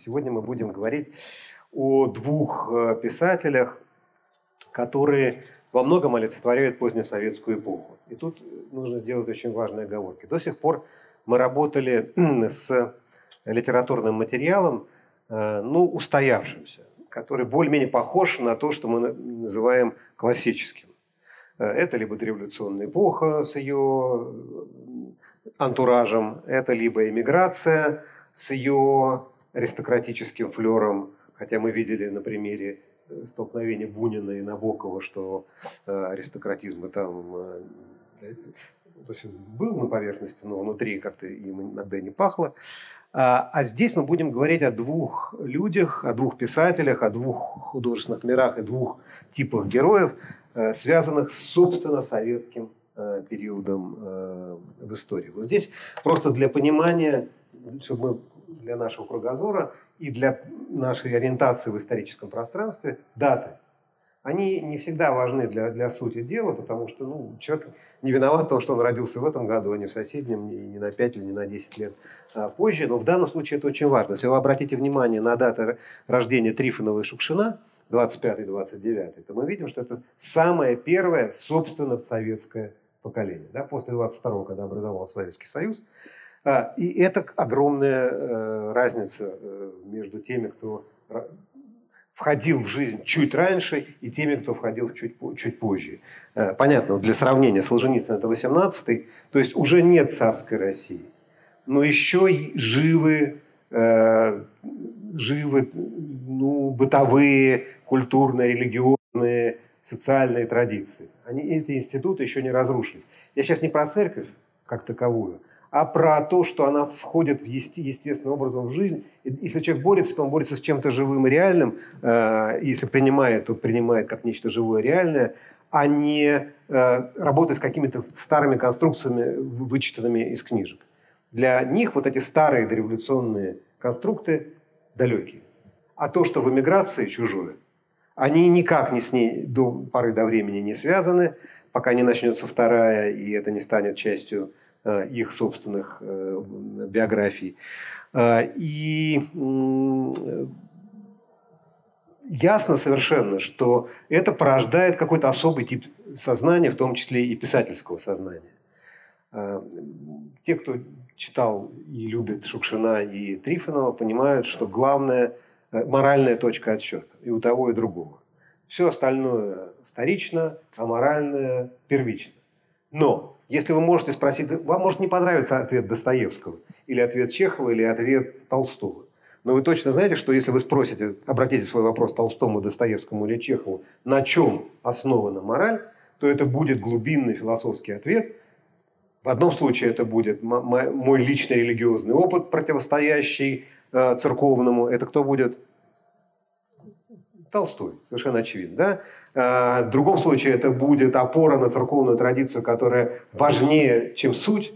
Сегодня мы будем говорить о двух э, писателях, которые во многом олицетворяют позднесоветскую эпоху. И тут нужно сделать очень важные оговорки. До сих пор мы работали с литературным материалом, э, ну, устоявшимся, который более-менее похож на то, что мы называем классическим. Э, это либо революционная эпоха с ее антуражем, это либо эмиграция с ее аристократическим флером, хотя мы видели на примере э, столкновения Бунина и Набокова, что э, аристократизм там э, то есть был на поверхности, но внутри как-то им иногда не пахло. А, а здесь мы будем говорить о двух людях, о двух писателях, о двух художественных мирах и двух типах героев, связанных собственно, советским периодом в истории. Вот здесь просто для понимания, чтобы мы для нашего кругозора и для нашей ориентации в историческом пространстве даты. Они не всегда важны для, для сути дела, потому что ну, человек не виноват в том, что он родился в этом году, а не в соседнем, не, не на 5 или не на 10 лет а позже. Но в данном случае это очень важно. Если вы обратите внимание на даты рождения Трифонова и Шукшина, 25-29, то мы видим, что это самое первое, собственно, советское поколение. Да? После 22-го, когда образовался Советский Союз, и это огромная э, разница э, между теми, кто входил в жизнь чуть раньше и теми, кто входил чуть, чуть позже. Э, понятно, для сравнения, Солженицын это 18-й, то есть уже нет царской России, но еще живы, живы ну, бытовые, культурные, религиозные, социальные традиции. Они, эти институты еще не разрушились. Я сейчас не про церковь как таковую, а про то, что она входит в есте, естественным образом в жизнь. Если человек борется, то он борется с чем-то живым и реальным. Э, если принимает, то принимает как нечто живое и реальное, а не э, работает с какими-то старыми конструкциями, вычитанными из книжек. Для них вот эти старые дореволюционные конструкты далекие. А то, что в эмиграции чужое, они никак не с ней до поры до времени не связаны, пока не начнется вторая, и это не станет частью их собственных э, биографий. Э, и ясно совершенно, что это порождает какой-то особый тип сознания, в том числе и писательского сознания. Те, кто читал и любит Шукшина и Трифонова, понимают, что главная моральная точка отсчета и у того, и другого. Все остальное вторично, а моральное первично. Но если вы можете спросить, вам может не понравиться ответ Достоевского, или ответ Чехова, или ответ Толстого. Но вы точно знаете, что если вы спросите, обратите свой вопрос Толстому, Достоевскому или Чехову, на чем основана мораль, то это будет глубинный философский ответ. В одном случае это будет мой личный религиозный опыт, противостоящий э, церковному. Это кто будет? Толстой, совершенно очевидно. Да? А, в другом случае это будет опора на церковную традицию, которая важнее, чем суть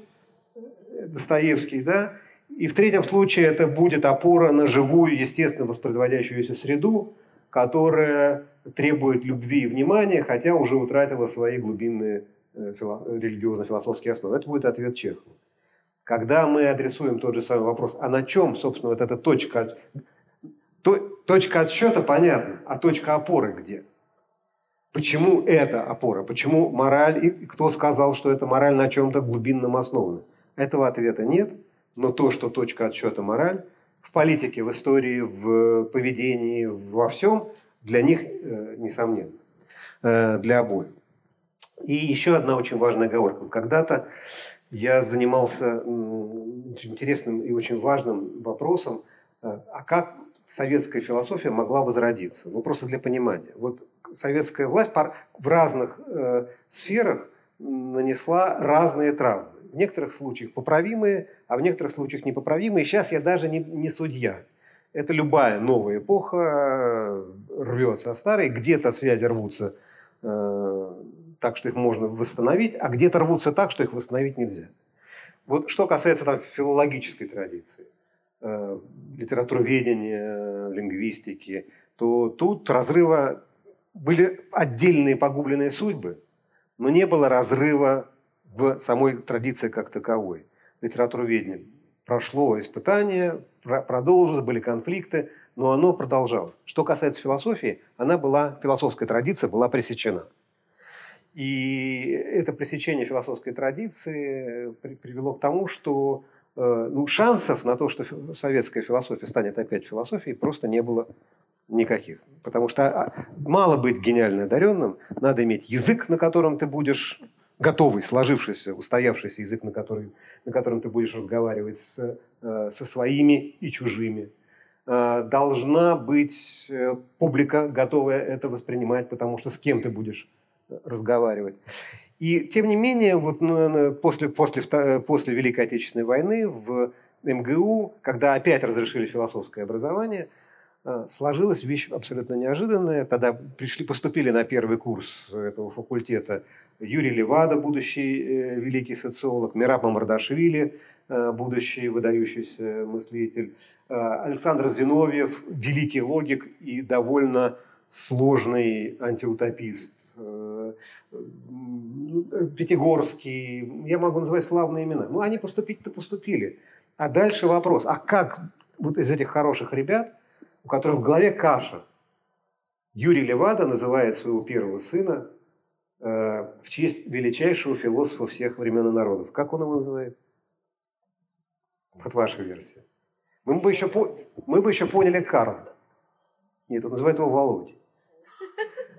Достоевский. Да? И в третьем случае это будет опора на живую, естественно воспроизводящуюся среду, которая требует любви и внимания, хотя уже утратила свои глубинные э, религиозно-философские основы. Это будет ответ Чехова. Когда мы адресуем тот же самый вопрос, а на чем, собственно, вот эта точка, точка отсчета, понятно, а точка опоры где? Почему это опора? Почему мораль? И кто сказал, что эта мораль на чем-то глубинном основана? Этого ответа нет. Но то, что точка отсчета мораль, в политике, в истории, в поведении, во всем, для них э, несомненно. Э, для обоих. И еще одна очень важная оговорка. Когда-то я занимался очень интересным и очень важным вопросом, э, а как советская философия могла возродиться? Ну, просто для понимания. Вот советская власть в разных э, сферах нанесла разные травмы. В некоторых случаях поправимые, а в некоторых случаях непоправимые. Сейчас я даже не, не судья. Это любая новая эпоха э, рвется а старой. Где-то связи рвутся э, так, что их можно восстановить, а где-то рвутся так, что их восстановить нельзя. Вот что касается там, филологической традиции, литературоведения, лингвистики, то тут разрыва были отдельные погубленные судьбы, но не было разрыва в самой традиции как таковой. Литературоведение прошло испытание, продолжилось, были конфликты, но оно продолжалось. Что касается философии, она была, философская традиция была пресечена. И это пресечение философской традиции привело к тому, что э, ну, шансов на то, что советская философия станет опять философией, просто не было никаких. Потому что а, мало быть гениально одаренным, надо иметь язык, на котором ты будешь готовый, сложившийся, устоявшийся язык, на, который, на котором ты будешь разговаривать с, э, со своими и чужими. Э, должна быть э, публика, готовая это воспринимать, потому что с кем ты будешь разговаривать. И тем не менее, вот ну, после, после, после Великой Отечественной войны в МГУ, когда опять разрешили философское образование – а, сложилась вещь абсолютно неожиданная. Тогда пришли, поступили на первый курс этого факультета Юрий Левада, будущий э, великий социолог, Мираб Мамардашвили, э, будущий выдающийся мыслитель, э, Александр Зиновьев, великий логик и довольно сложный антиутопист, Пятигорский, я могу называть славные имена. Ну, они поступить-то поступили. А дальше вопрос, а как вот из этих хороших ребят – у которых в голове каша. Юрий Левада называет своего первого сына э, в честь величайшего философа всех времен и народов. Как он его называет? Вот ваша версия. Мы бы еще, мы бы еще поняли Карл. Нет, он называет его Володь.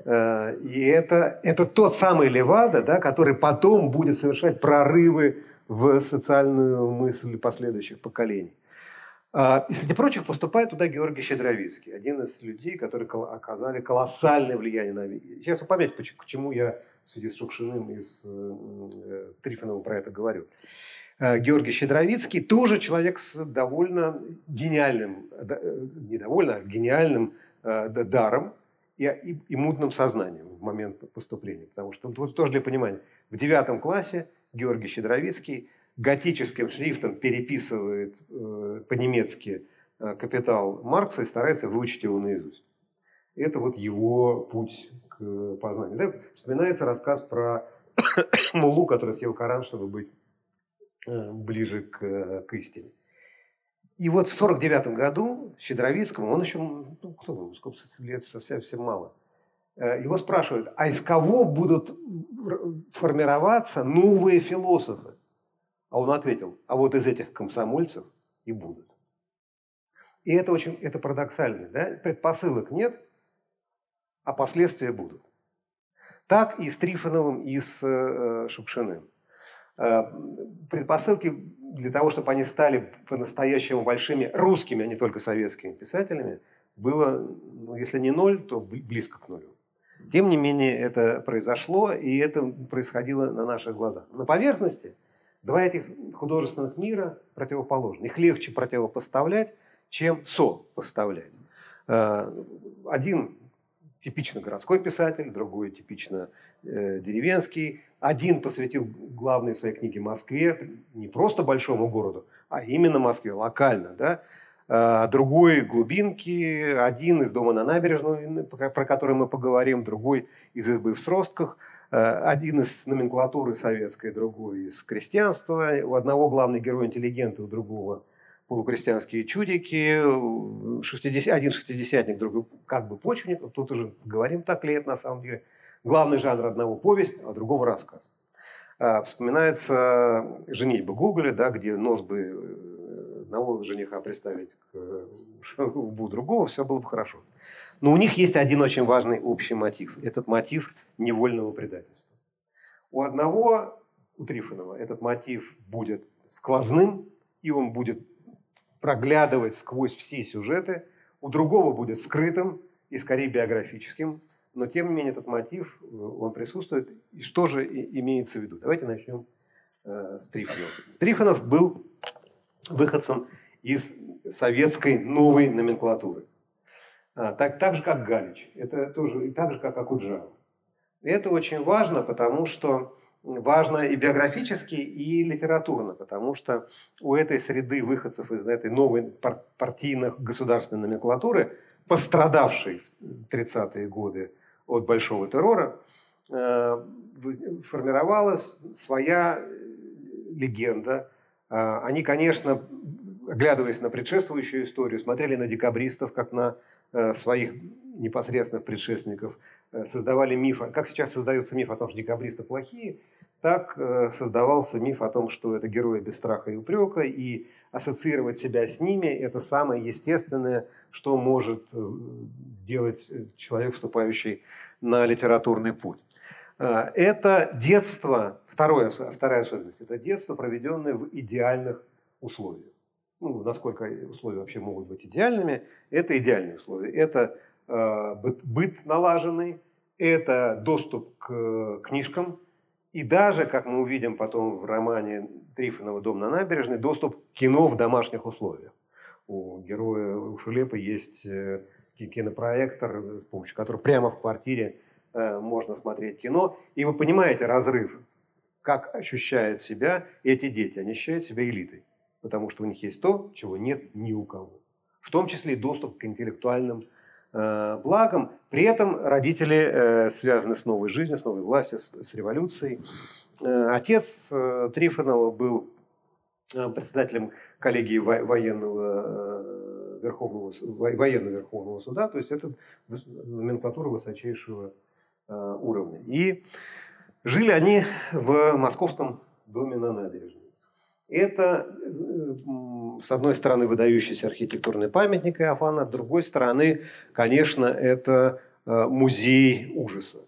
Э, и это, это тот самый Левада, да, который потом будет совершать прорывы в социальную мысль последующих поколений. А, и среди прочих поступает туда Георгий Щедровицкий, один из людей, которые оказали колоссальное влияние на... Сейчас вы поймете, почему я в связи с Шукшиным и с э, Трифоновым про это говорю. Э, Георгий Щедровицкий тоже человек с довольно гениальным, э, не довольно, а гениальным даром и, и, и мутным сознанием в момент поступления. Потому что, тоже для понимания, в девятом классе Георгий Щедровицкий готическим шрифтом переписывает э, по-немецки э, капитал Маркса и старается выучить его наизусть. Это вот его путь к познанию. Да, вспоминается рассказ про Мулу, который съел Коран, чтобы быть э, ближе к, к истине. И вот в 49 году Щедровицкому, он еще, ну, кто был, сколько лет, совсем, совсем мало, его спрашивают, а из кого будут формироваться новые философы? А он ответил, а вот из этих комсомольцев и будут. И это очень это парадоксально. Да? Предпосылок нет, а последствия будут. Так и с Трифоновым, и с э, Шукшиным. Э, предпосылки для того, чтобы они стали по-настоящему большими русскими, а не только советскими писателями, было, ну, если не ноль, то близко к нулю. Тем не менее, это произошло, и это происходило на наших глазах. На поверхности – Два этих художественных мира противоположны. Их легче противопоставлять, чем сопоставлять. Э, один типично городской писатель, другой типично э, деревенский. Один посвятил главной своей книге Москве, не просто большому городу, а именно Москве, локально. Да? А другой глубинки, один из дома на набережной, про который мы поговорим, другой из избы в Сростках – Э, один из номенклатуры советской, другой из крестьянства. У одного главный герой интеллигенты, у другого полукрестьянские чудики, 60, один шестидесятник, другой как бы почвенник. Тут уже говорим, так ли это на самом деле. Главный жанр одного повесть, а другого рассказ. А, вспоминается «Женитьба Гоголя», да, где нос бы э, одного жениха представить к лбу другого, все было бы хорошо. Но у них есть один очень важный общий мотив. Этот мотив невольного предательства. У одного, у Трифонова, этот мотив будет сквозным, и он будет проглядывать сквозь все сюжеты. У другого будет скрытым и скорее биографическим. Но тем не менее этот мотив, э, он присутствует. И что же имеется в виду? Давайте начнем э, с Трифонова. Трифонов был выходцем из советской новой номенклатуры. А, так, так же, как Галич. Это тоже, и так же, как Акуджава. Это очень важно, потому что важно и биографически, и литературно, потому что у этой среды выходцев из этой новой партийно-государственной номенклатуры, пострадавшей в 30-е годы от большого террора, э, формировалась своя легенда. Они, конечно, оглядываясь на предшествующую историю, смотрели на декабристов как на своих непосредственных предшественников, создавали миф, как сейчас создается миф о том, что декабристы плохие, так создавался миф о том, что это герои без страха и упрека, и ассоциировать себя с ними – это самое естественное, что может сделать человек, вступающий на литературный путь. Это детство, второе, вторая особенность, это детство, проведенное в идеальных условиях. Ну, насколько условия вообще могут быть идеальными, это идеальные условия. Это э, быт, быт налаженный, это доступ к книжкам, и даже, как мы увидим потом в романе Трифонова «Дом на набережной», доступ к кино в домашних условиях. У героя, у Шулепа есть э, кинопроектор, с помощью которого прямо в квартире Э, можно смотреть кино, и вы понимаете разрыв, как ощущают себя эти дети. Они ощущают себя элитой, потому что у них есть то, чего нет ни у кого. В том числе и доступ к интеллектуальным э, благам. При этом родители э, связаны с новой жизнью, с новой властью, с, революцией. Э, отец Трифонова был председателем коллегии военного Верховного, военного Верховного суда, то есть это номенклатура высочайшего уровня. И жили они в московском доме на набережной. Это, с одной стороны, выдающийся архитектурный памятник Иофана, с другой стороны, конечно, это э, музей ужаса.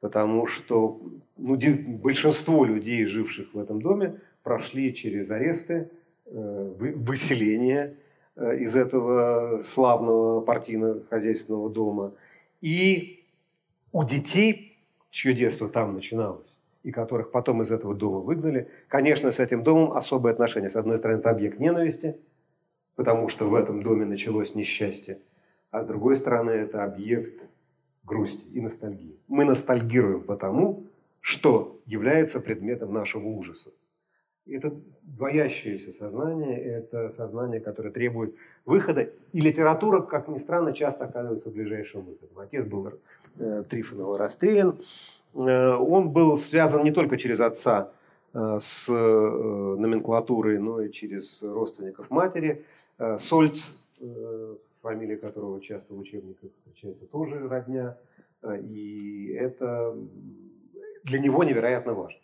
Потому что ну, большинство людей, живших в этом доме, прошли через аресты, э, выселение из этого славного партийно-хозяйственного дома. И у детей, чье детство там начиналось, и которых потом из этого дома выгнали, конечно, с этим домом особое отношение. С одной стороны, это объект ненависти, потому что в этом доме началось несчастье, а с другой стороны, это объект грусти и ностальгии. Мы ностальгируем потому, что является предметом нашего ужаса. Это двоящееся сознание, это сознание, которое требует выхода. И литература, как ни странно, часто оказывается ближайшим выходом. Отец был э, Трифонова расстрелян. Э, он был связан не только через отца э, с э, номенклатурой, но и через родственников матери. Сольц, фамилия которого часто в учебниках встречается, тоже родня. И это для него невероятно важно.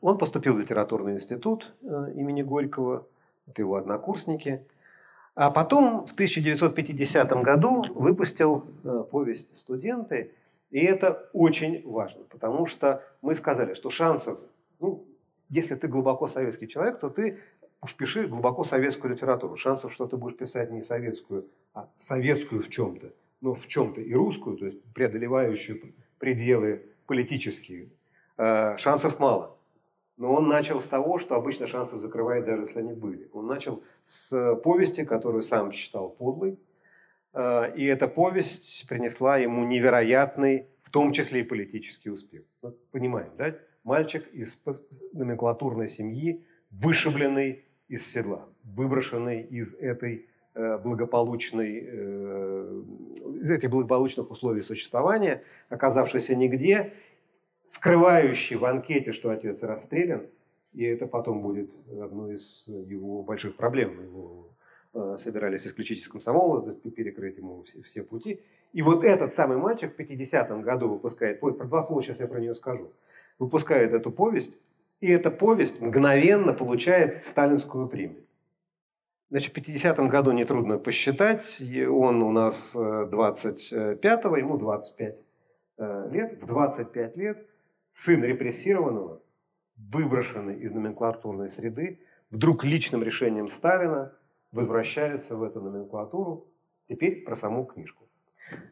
Он поступил в литературный институт имени Горького, это его однокурсники. А потом в 1950 году выпустил повесть «Студенты». И это очень важно, потому что мы сказали, что шансов, ну, если ты глубоко советский человек, то ты уж пиши глубоко советскую литературу. Шансов, что ты будешь писать не советскую, а советскую в чем-то, но в чем-то и русскую, то есть преодолевающую пределы политические, Э, шансов мало. Но он начал с того, что обычно шансы закрывает даже если они были. Он начал с повести, которую сам считал подлой. Э, и эта повесть принесла ему невероятный, в том числе и политический успех. Вот понимаем, да? Мальчик из номенклатурной семьи, вышибленный из седла, выброшенный из этой э, благополучной, из этих благополучных условий существования, оказавшийся нигде, скрывающий в анкете, что отец расстрелян, и это потом будет одной из его больших проблем. Его э, собирались исключить из комсомола, перекрыть ему все, все пути. И вот этот самый мальчик в 50-м году выпускает, про два слова сейчас я про нее скажу, выпускает эту повесть, и эта повесть мгновенно получает сталинскую премию. Значит, в 50-м году нетрудно посчитать, он у нас 25-го, э, ему 25 э, лет, в 25 лет сын репрессированного, выброшенный из номенклатурной среды, вдруг личным решением Сталина возвращается в эту номенклатуру. Теперь про саму книжку.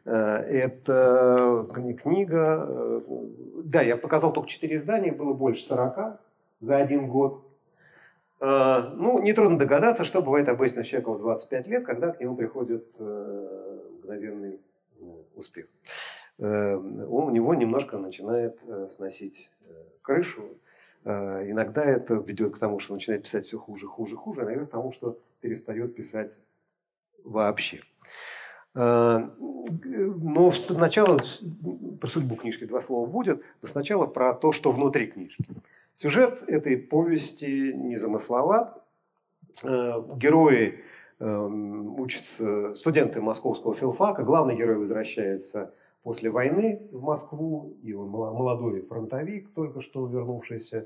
Э, это книга... Э, да, я показал только 4 издания, было больше 40 за один год. Э, ну, нетрудно догадаться, что бывает обычно с человеком в 25 лет, когда к нему приходит мгновенный успех. Э, у него немножко начинает сносить крышу. Иногда это ведет к тому, что начинает писать все хуже, хуже, хуже, иногда к тому, что перестает писать вообще. Но сначала, про судьбу книжки два слова будет, но сначала про то, что внутри книжки. Сюжет этой повести незамысловат. Э, герои эм, учатся, студенты московского филфака. Главный герой возвращается после войны в Москву, и он молодой фронтовик, только что вернувшийся, э,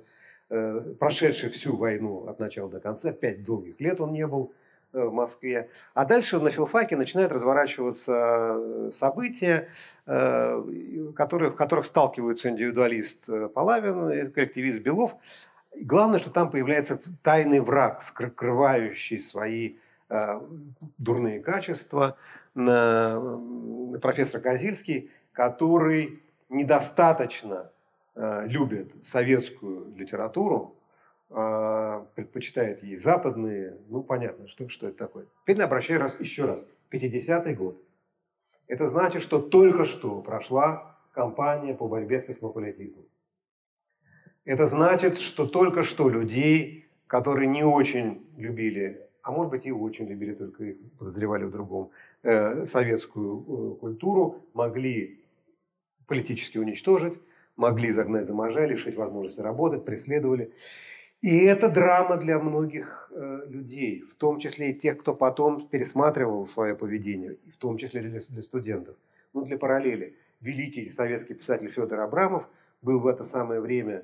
прошедший всю войну от начала до конца, пять долгих лет он не был Э, в Москве. А дальше на филфаке начинают разворачиваться э, события, э, в которых сталкиваются индивидуалист Палавин и коллективист Белов. главное, что там появляется тайный враг, скрывающий свои дурные качества. Профессор Козильский, который недостаточно любит советскую литературу, а, предпочитает ей западные, ну понятно, что, что это такое. Теперь обращаю раз, еще раз. 50-й год. Это значит, что только что прошла кампания по борьбе с космополитизмом. Это значит, что только что людей, которые не очень любили, а может быть и очень любили, только их подозревали в другом, э, советскую э, культуру, могли политически уничтожить, могли загнать за можа, лишить возможности работать, преследовали. И это драма для многих э, людей, в том числе и тех, кто потом пересматривал свое поведение, в том числе для, для студентов. Ну, для параллели. Великий советский писатель Федор Абрамов был в это самое время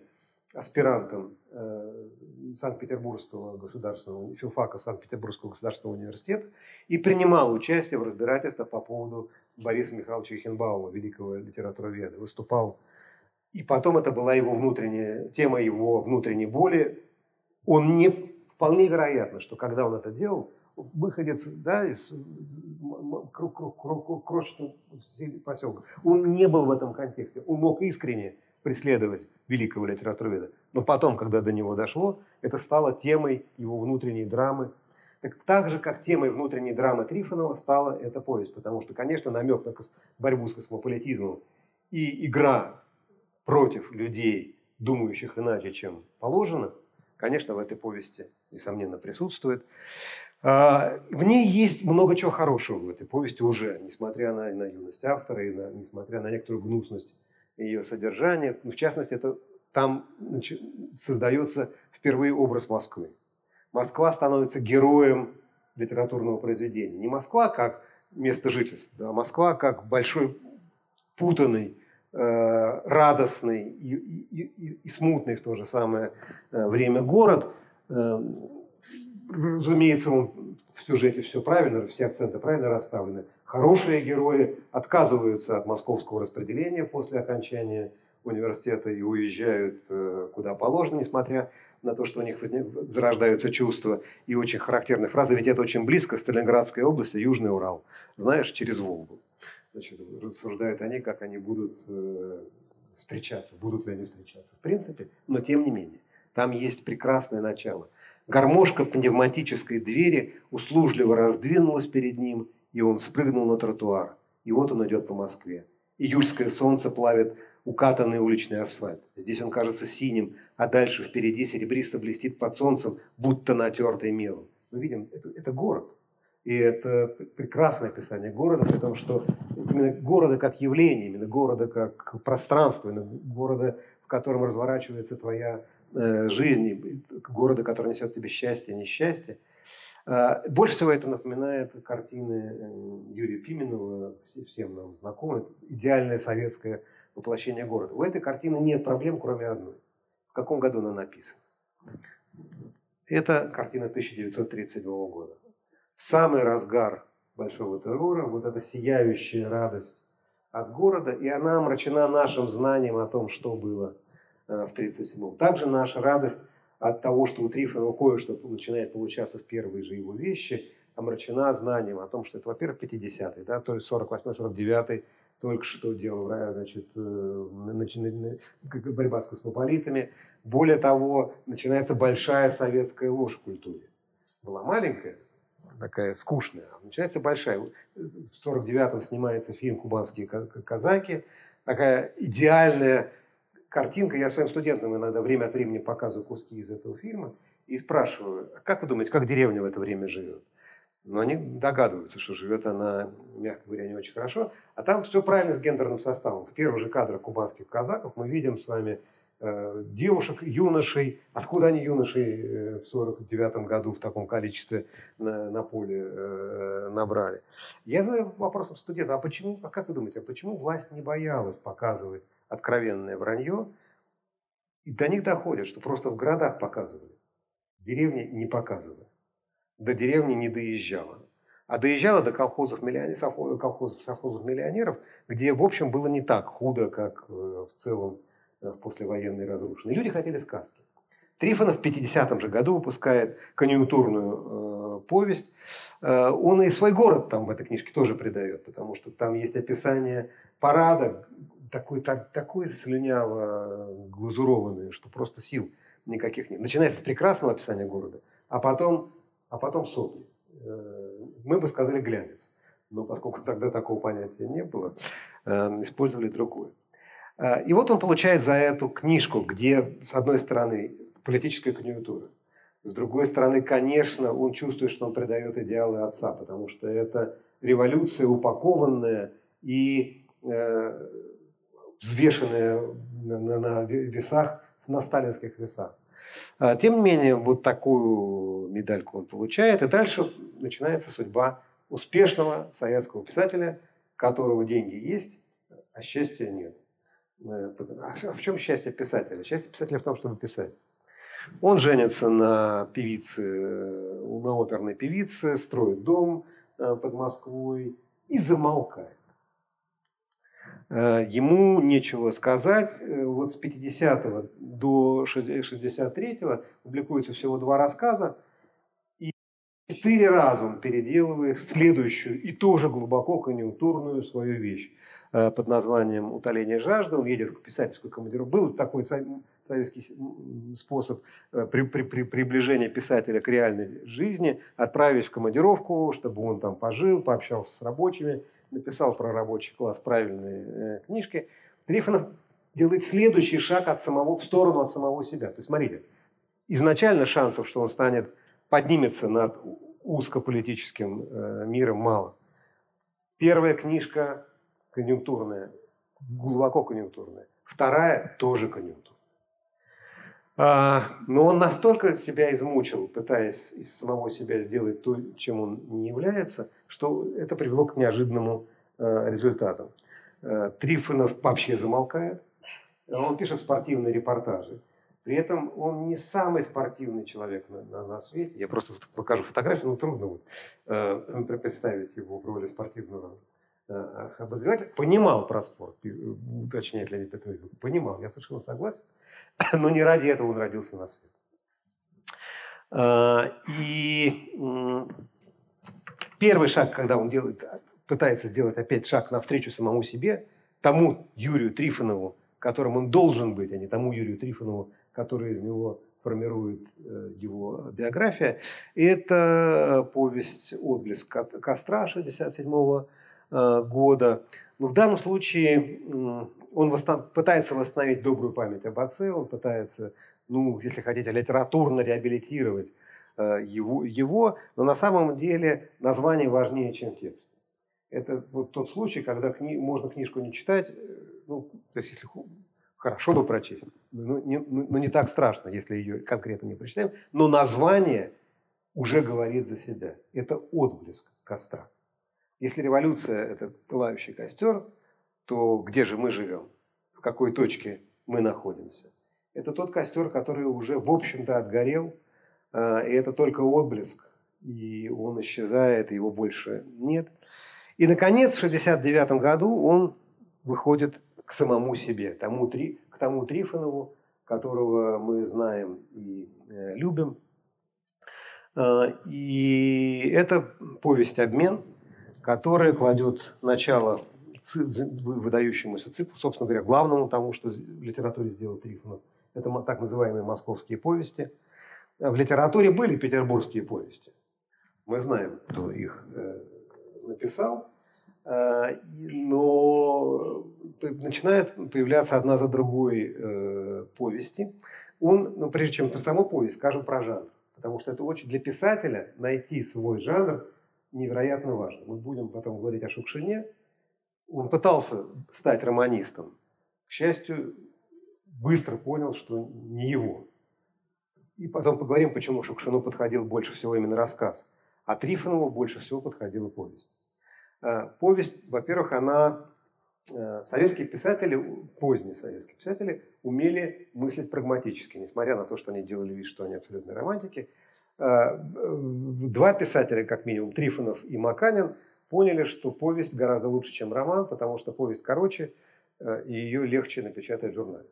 аспирантом э, Санкт-Петербургского государственного, филфака Санкт-Петербургского государственного университета и принимал участие в разбирательствах по поводу Бориса Михайловича Хенбаума, великого литературоведа. Выступал и потом это была его внутренняя тема его внутренней боли, он не вполне вероятно, что когда он это делал, выходец да, из крошечного поселка, он не был в этом контексте. Он мог искренне преследовать великого литературоведа. Но потом, когда до него дошло, это стало темой его внутренней драмы. Так, так же, как темой внутренней драмы Трифонова стала эта повесть. Потому что, конечно, намек на борьбу с космополитизмом и игра против людей, думающих иначе, чем положено – конечно, в этой повести, несомненно, присутствует. А, в ней есть много чего хорошего в этой повести уже, несмотря на, на юность автора и на, несмотря на некоторую гнусность ее содержания. В частности, это, там создается впервые образ Москвы. Москва становится героем литературного произведения. Не Москва как место жительства, а Москва как большой путанный радостный и, и, и, и смутный в то же самое э, время город. Э, разумеется, он в сюжете все правильно, все акценты правильно расставлены. Хорошие герои отказываются от московского распределения после окончания университета и уезжают куда положено, несмотря на то, что у них зарождаются чувства. И очень характерная фраза, ведь это очень близко, Сталинградская область, Южный Урал. Знаешь, через Волгу значит, рассуждают они, как они будут э, встречаться, будут ли они встречаться. В принципе, но тем не менее, там есть прекрасное начало. Гармошка пневматической двери услужливо раздвинулась перед ним, и он спрыгнул на тротуар. И вот он идет по Москве. Июльское солнце плавит укатанный уличный асфальт. Здесь он кажется синим, а дальше впереди серебристо блестит под солнцем, будто натертый мелом. Мы видим, это, это город. И это прекрасное описание города, при том, что именно города как явление, именно города как пространство, именно города, в котором разворачивается твоя э, жизнь, города, который несет тебе счастье, несчастье. Э, больше всего это напоминает картины э, Юрия Пименова, всем нам знакомые, идеальное советское воплощение города. У этой картины нет проблем, кроме одной. В каком году она написана? Это картина 1937 года в самый разгар большого террора, вот эта сияющая радость от города, и она омрачена нашим знанием о том, что было э, в 1937-м. Также наша радость от того, что у Трифонова кое-что начинает получаться в первые же его вещи, омрачена знанием о том, что это, во-первых, 50-й, да, то есть 48-49 только что делал значит, э, борьба с космополитами. Более того, начинается большая советская ложь в культуре. Была маленькая, такая скучная. Начинается большая. В 49-м снимается фильм «Кубанские казаки». Такая идеальная картинка. Я своим студентам иногда время от времени показываю куски из этого фильма и спрашиваю, «А как вы думаете, как деревня в это время живет? Но они догадываются, что живет она, мягко говоря, не очень хорошо. А там все правильно с гендерным составом. В первых же кадрах кубанских казаков мы видим с вами девушек, юношей. Откуда они юношей э, в 49 году в таком количестве на, на поле э, набрали? Я знаю вопросом студента, а почему, а как вы думаете, а почему власть не боялась показывать откровенное вранье? И до них доходит, что просто в городах показывали, в деревне не показывали. До деревни не доезжала. А доезжала до колхозов, миллионеров, колхозов, совхозов миллионеров, где, в общем, было не так худо, как э, в целом э, в послевоенной разрушенной. Люди хотели сказки. Трифонов в 50-м же году выпускает конъюнктурную э, повесть. Э, он и свой город там в этой книжке тоже придает, потому что там есть описание парада, такой, так, такой слюняво глазурованный, что просто сил никаких нет. Начинается с прекрасного описания города, а потом, а потом сопли. Э, мы бы сказали глянец. Но поскольку тогда такого понятия не было, э, использовали другое. Э, и вот он получает за эту книжку, где, с одной стороны, политическая конъюнктура, с другой стороны, конечно, он чувствует, что он предает идеалы отца, потому что это революция упакованная и э, взвешенная на, на, на весах, на сталинских весах. Тем не менее, вот такую медальку он получает, и дальше начинается судьба успешного советского писателя, которого деньги есть, а счастья нет. Э, а в чем счастье писателя? Счастье писателя в том, чтобы писать. Он женится на певице, на оперной певице, строит дом э, под Москвой и замолкает. Э, ему нечего сказать. Вот с 50 до 63 публикуется всего два рассказа. Четыре раза он переделывает следующую и тоже глубоко конъюнктурную свою вещь э, под названием «Утоление жажды». Он едет в писательскую командировку. Был такой советский способ э, при, при, при, приближения писателя к реальной жизни, отправить в командировку, чтобы он там пожил, пообщался с рабочими, написал про рабочий класс правильные э, книжки. Трифонов делает следующий шаг от самого, в сторону от самого себя. То есть, смотрите, изначально шансов, что он станет поднимется над узкополитическим э, миром мало. Первая книжка конъюнктурная, глубоко конъюнктурная. Вторая тоже конъюнктурная. А, но он настолько себя измучил, пытаясь из самого себя сделать то, чем он не является, что это привело к неожиданному э, результату. Э, Трифонов вообще замолкает. Он пишет спортивные репортажи. При этом он не самый спортивный человек на, на, на свете. Я просто покажу фотографию, но трудно вот, э, представить его в роли спортивного э, обозревателя. Понимал про спорт, уточняет Леонид Петрович. Понимал, я совершенно согласен. Но не ради этого он родился на свет. Э, и э, первый шаг, когда он делает, пытается сделать опять шаг навстречу самому себе, тому Юрию Трифонову, которым он должен быть, а не тому Юрию Трифонову, который из него формирует э, его биография. И это повесть «Отблеск костра» 1967 э, года. Но в данном случае он пытается восстановить добрую память об отце, он пытается, ну, если хотите, литературно реабилитировать э, его, его, но на самом деле название важнее, чем текст. Это вот тот случай, когда кни можно книжку не читать, ну, то есть если хорошо бы прочесть, но не, но не так страшно, если ее конкретно не прочитаем, но название уже говорит за себя. Это отблеск костра. Если революция – это пылающий костер, то где же мы живем? В какой точке мы находимся? Это тот костер, который уже, в общем-то, отгорел, а, и это только отблеск, и он исчезает, его больше нет. И, наконец, в 1969 году он выходит к самому себе, тому, к тому Трифонову, которого мы знаем и э, любим. Э, и это повесть «Обмен», которая кладет начало выдающемуся циклу, собственно говоря, главному тому, что в литературе сделал Трифонов. Это так называемые московские повести. В литературе были петербургские повести. Мы знаем, кто их э, написал. Э, но начинают появляться одна за другой э, повести. Он, ну, прежде чем про саму повесть, скажем про жанр. Потому что это очень для писателя найти свой жанр невероятно важно. Мы будем потом говорить о Шукшине. Он пытался стать романистом. К счастью, быстро понял, что не его. И потом поговорим, почему Шукшину подходил больше всего именно рассказ. А Трифонову больше всего подходила повесть. Э, повесть, во-первых, она... Э, советские писатели, поздние советские писатели, умели мыслить прагматически, несмотря на то, что они делали вид, что они абсолютные романтики. Э, два писателя, как минимум, Трифонов и Маканин, поняли, что повесть гораздо лучше, чем роман, потому что повесть короче, и ее легче напечатать в журнале.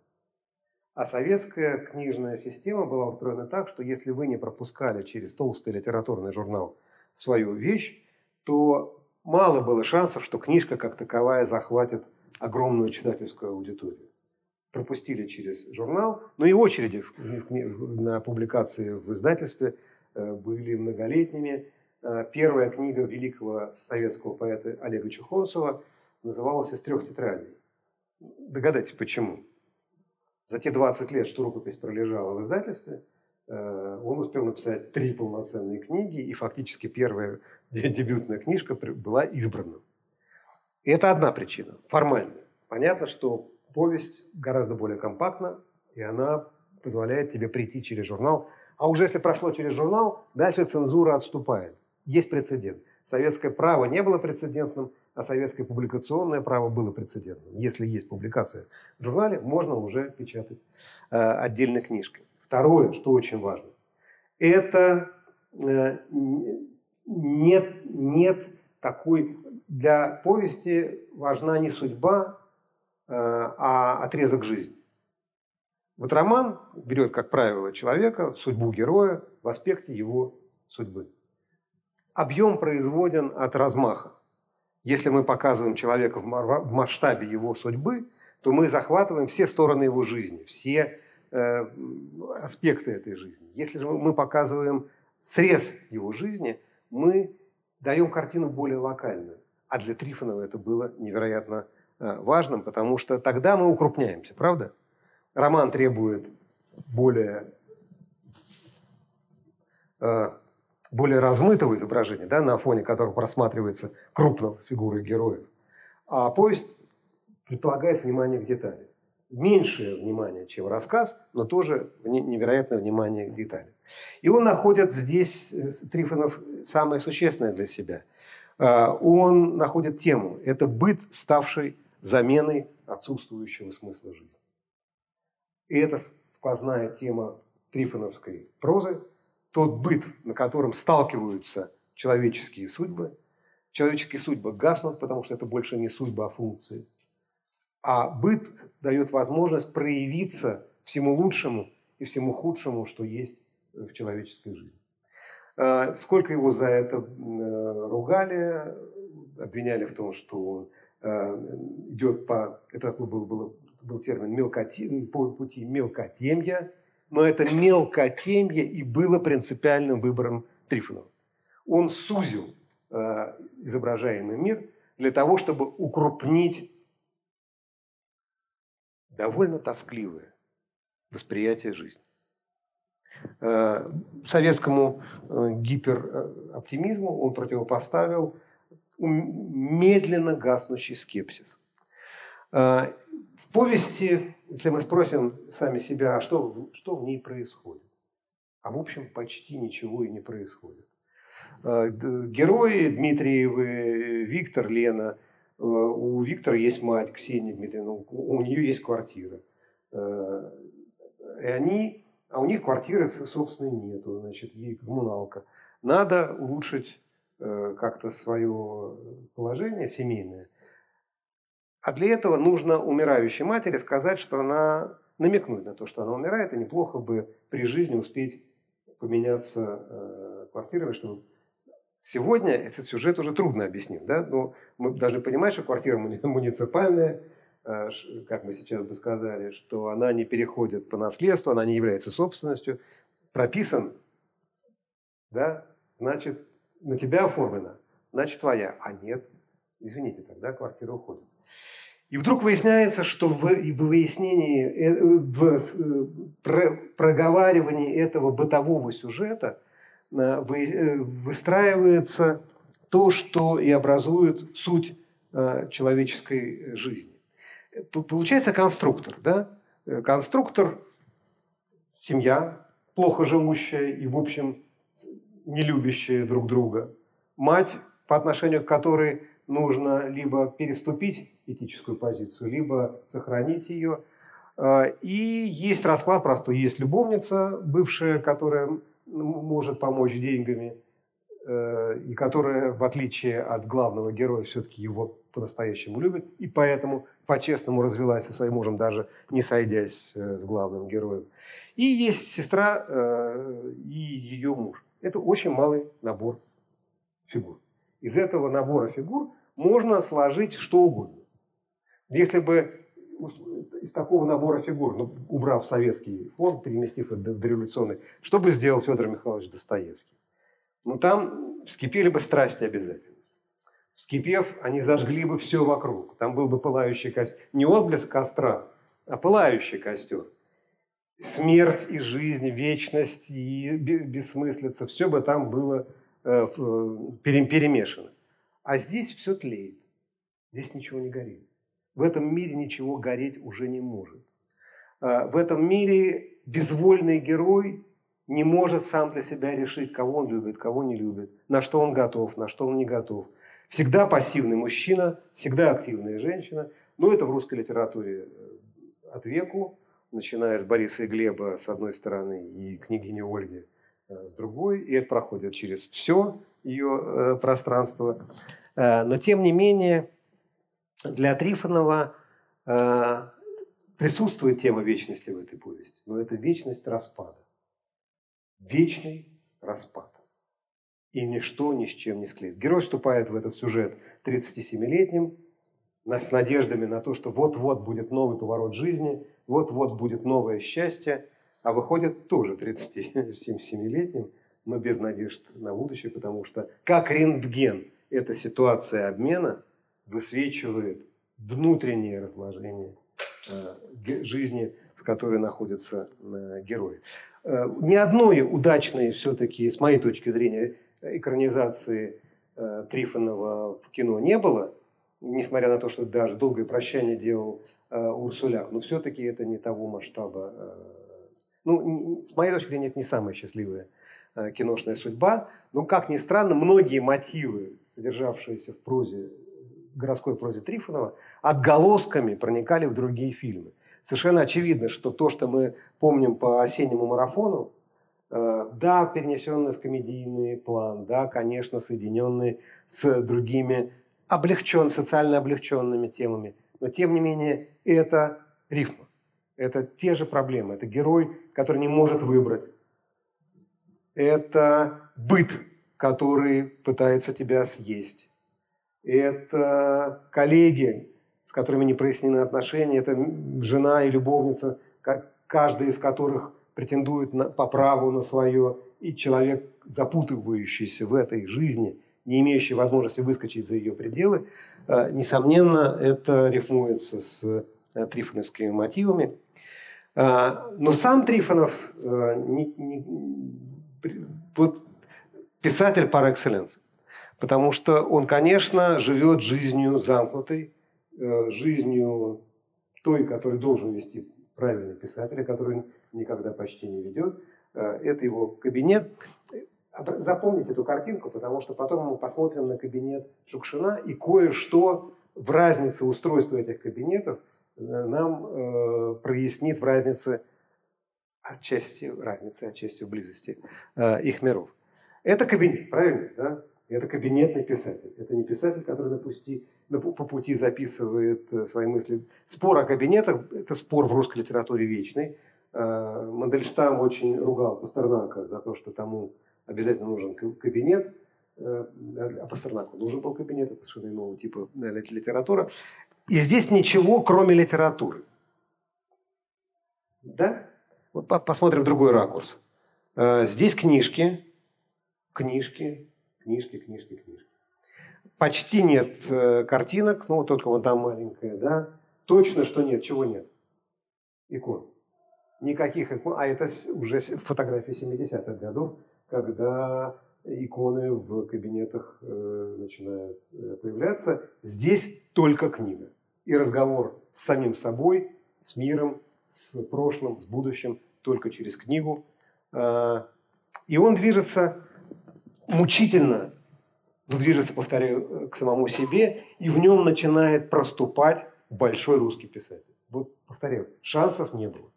А советская книжная система была устроена так, что если вы не пропускали через толстый литературный журнал свою вещь, то мало было шансов, что книжка как таковая захватит огромную читательскую аудиторию. Пропустили через журнал, но и очереди на публикации в издательстве э, были многолетними. Э, первая книга великого советского поэта Олега Чухонцева называлась «Из трех тетрадей». Догадайтесь, почему. За те 20 лет, что рукопись пролежала в издательстве, он успел написать три полноценные книги, и фактически первая дебютная книжка была избрана. И это одна причина, формальная. Понятно, что повесть гораздо более компактна, и она позволяет тебе прийти через журнал. А уже если прошло через журнал, дальше цензура отступает. Есть прецедент. Советское право не было прецедентным, а советское публикационное право было прецедентным. Если есть публикация в журнале, можно уже печатать э, отдельной книжкой. Второе, что очень важно, это э, нет, нет такой... Для повести важна не судьба, э, а отрезок жизни. Вот роман берет, как правило, человека, судьбу героя в аспекте его судьбы. Объем производен от размаха. Если мы показываем человека в масштабе его судьбы, то мы захватываем все стороны его жизни, все аспекты этой жизни. Если же мы показываем срез его жизни, мы даем картину более локальную. А для Трифонова это было невероятно э, важным, потому что тогда мы укрупняемся, правда? Роман требует более э, более размытого изображения, да, на фоне которого просматривается крупно фигуры героев. А повесть предполагает внимание к деталям. Меньшее внимание, чем рассказ, но тоже невероятное внимание к деталям. И он находит здесь, э, Трифонов, самое существенное для себя. А, он находит тему. Это быт, ставший заменой отсутствующего смысла жизни. И это сквозная тема трифоновской прозы, тот быт, на котором сталкиваются человеческие судьбы. Человеческие судьбы гаснут, потому что это больше не судьба, а функции. А быт дает возможность проявиться всему лучшему и всему худшему, что есть в человеческой жизни. А, сколько его за это ругали, обвиняли в том, что а, идет по, это такой был, был, был термин, мелкотем, по пути мелкотемья, но это мелкотемье и было принципиальным выбором Трифонова. Он сузил э, изображаемый мир для того, чтобы укрупнить довольно тоскливое восприятие жизни. Э, советскому э, гипероптимизму он противопоставил медленно гаснущий скепсис. Э, в повести если мы спросим сами себя, а что, что в ней происходит? А в общем почти ничего и не происходит. Герои Дмитриевы, Виктор, Лена. Э, у Виктора есть мать Ксения Дмитриевна, у нее есть квартира. Э, и они, а у них квартиры собственной нету, значит, ей коммуналка. Надо улучшить как-то свое положение семейное. А для этого нужно умирающей матери сказать, что она намекнуть на то, что она умирает, и неплохо бы при жизни успеть поменяться э, квартирами, чтобы сегодня этот сюжет уже трудно объяснить, да? Но мы должны понимать, что квартира муниципальная, э, как мы сейчас бы сказали, что она не переходит по наследству, она не является собственностью. Прописан, да, значит, на тебя оформлена, значит, твоя. А нет, извините, тогда квартира уходит. И вдруг выясняется, что в, в выяснении, э, в э, проговаривании этого бытового сюжета выстраивается то, что и образует суть человеческой жизни. Получается конструктор, да? Э, конструктор, семья, плохо живущая и, в общем, не любящая друг друга. Мать, по отношению к которой нужно либо переступить этическую позицию, либо сохранить ее. Э, и есть расклад простой. Есть любовница бывшая, которая может помочь деньгами, э, и которая, в отличие от главного героя, все-таки его по-настоящему любит, и поэтому по-честному развелась со своим мужем, даже не сойдясь э, с главным героем. И есть сестра э, и ее муж. Это очень малый набор фигур. Из этого набора фигур можно сложить что угодно. Если бы из такого набора фигур, ну, убрав советский фонд, переместив это в дореволюционный, что бы сделал Федор Михайлович Достоевский? Ну, там вскипели бы страсти обязательно. Вскипев, они зажгли бы все вокруг. Там был бы пылающий костер. Не отблеск костра, а пылающий костер. Смерть и жизнь, вечность и бессмыслица. Все бы там было э, перемешано. А здесь все тлеет. Здесь ничего не горит. В этом мире ничего гореть уже не может. А, в этом мире безвольный герой не может сам для себя решить, кого он любит, кого не любит, на что он готов, на что он не готов. Всегда пассивный мужчина, всегда активная женщина. Но это в русской литературе э, от веку, начиная с Бориса и Глеба с одной стороны и княгини Ольги э, с другой. И это проходит через все ее э, пространство. Но тем не менее, для Трифонова э, присутствует тема вечности в этой повести, но это вечность распада. Вечный распад. И ничто ни с чем не склеит. Герой вступает в этот сюжет 37-летним, с надеждами на то, что вот-вот будет новый поворот жизни, вот-вот будет новое счастье, а выходит тоже 37-летним, но без надежд на будущее, потому что как рентген эта ситуация обмена – высвечивает внутреннее разложение э, жизни, в которой находятся э, герои. Э, ни одной удачной все-таки, с моей точки зрения, экранизации Трифонова в кино не было, несмотря на то, что даже «Долгое прощание» делал Урсуляк, но все-таки это не того масштаба. Ну, с моей точки зрения, это не самая счастливая киношная судьба. Но, как ни странно, многие мотивы, содержавшиеся в прозе городской прозе Трифонова отголосками проникали в другие фильмы. Совершенно очевидно, что то, что мы помним по осеннему марафону, э, да, перенесенный в комедийный план, да, конечно, соединенный с другими облегчен, социально облегченными темами, но тем не менее это рифма. Это те же проблемы. Это герой, который не может выбрать. Это быт, который пытается тебя съесть это коллеги, с которыми не прояснены отношения, это жена и любовница, каждая из которых претендует на, по праву на свое, и человек, запутывающийся в этой жизни, не имеющий возможности выскочить за ее пределы, э, несомненно, это рифмуется с э, трифоновскими мотивами. Э, но сам Трифонов не, не, вот писатель par excellence. Потому что он, конечно, живет жизнью замкнутой, э, жизнью той, которую должен вести правильный писатель, который никогда почти не ведет. Э, это его кабинет. Запомните эту картинку, потому что потом мы посмотрим на кабинет Шукшина, и кое-что в разнице устройства этих кабинетов э, нам прояснит в разнице отчасти разницы, отчасти в близости их миров. Это кабинет, правильно? Да? Это кабинетный писатель. Это не писатель, который на по пути записывает э, свои мысли. Спор о кабинетах – это спор в русской литературе вечный. Э, Мандельштам очень ругал Пастернака за то, что тому обязательно нужен кабинет. Э, а Пастернаку нужен был кабинет, это совершенно иного типа литература. И здесь ничего, кроме литературы. Да? Вот посмотрим другой ракурс. Здесь книжки, книжки, книжки, книжки, книжки. Почти нет э, картинок, ну только вот там маленькая, да. Точно, что нет. Чего нет? Икон. Никаких икон. А это уже фотографии 70-х годов, когда иконы в кабинетах э, начинают э, появляться. Здесь только книга. И разговор с самим собой, с миром, с прошлым, с будущим только через книгу. А, и он движется мучительно, движется, повторяю, к самому себе, и в нем начинает проступать большой русский писатель. Вот, повторяю, шансов не было.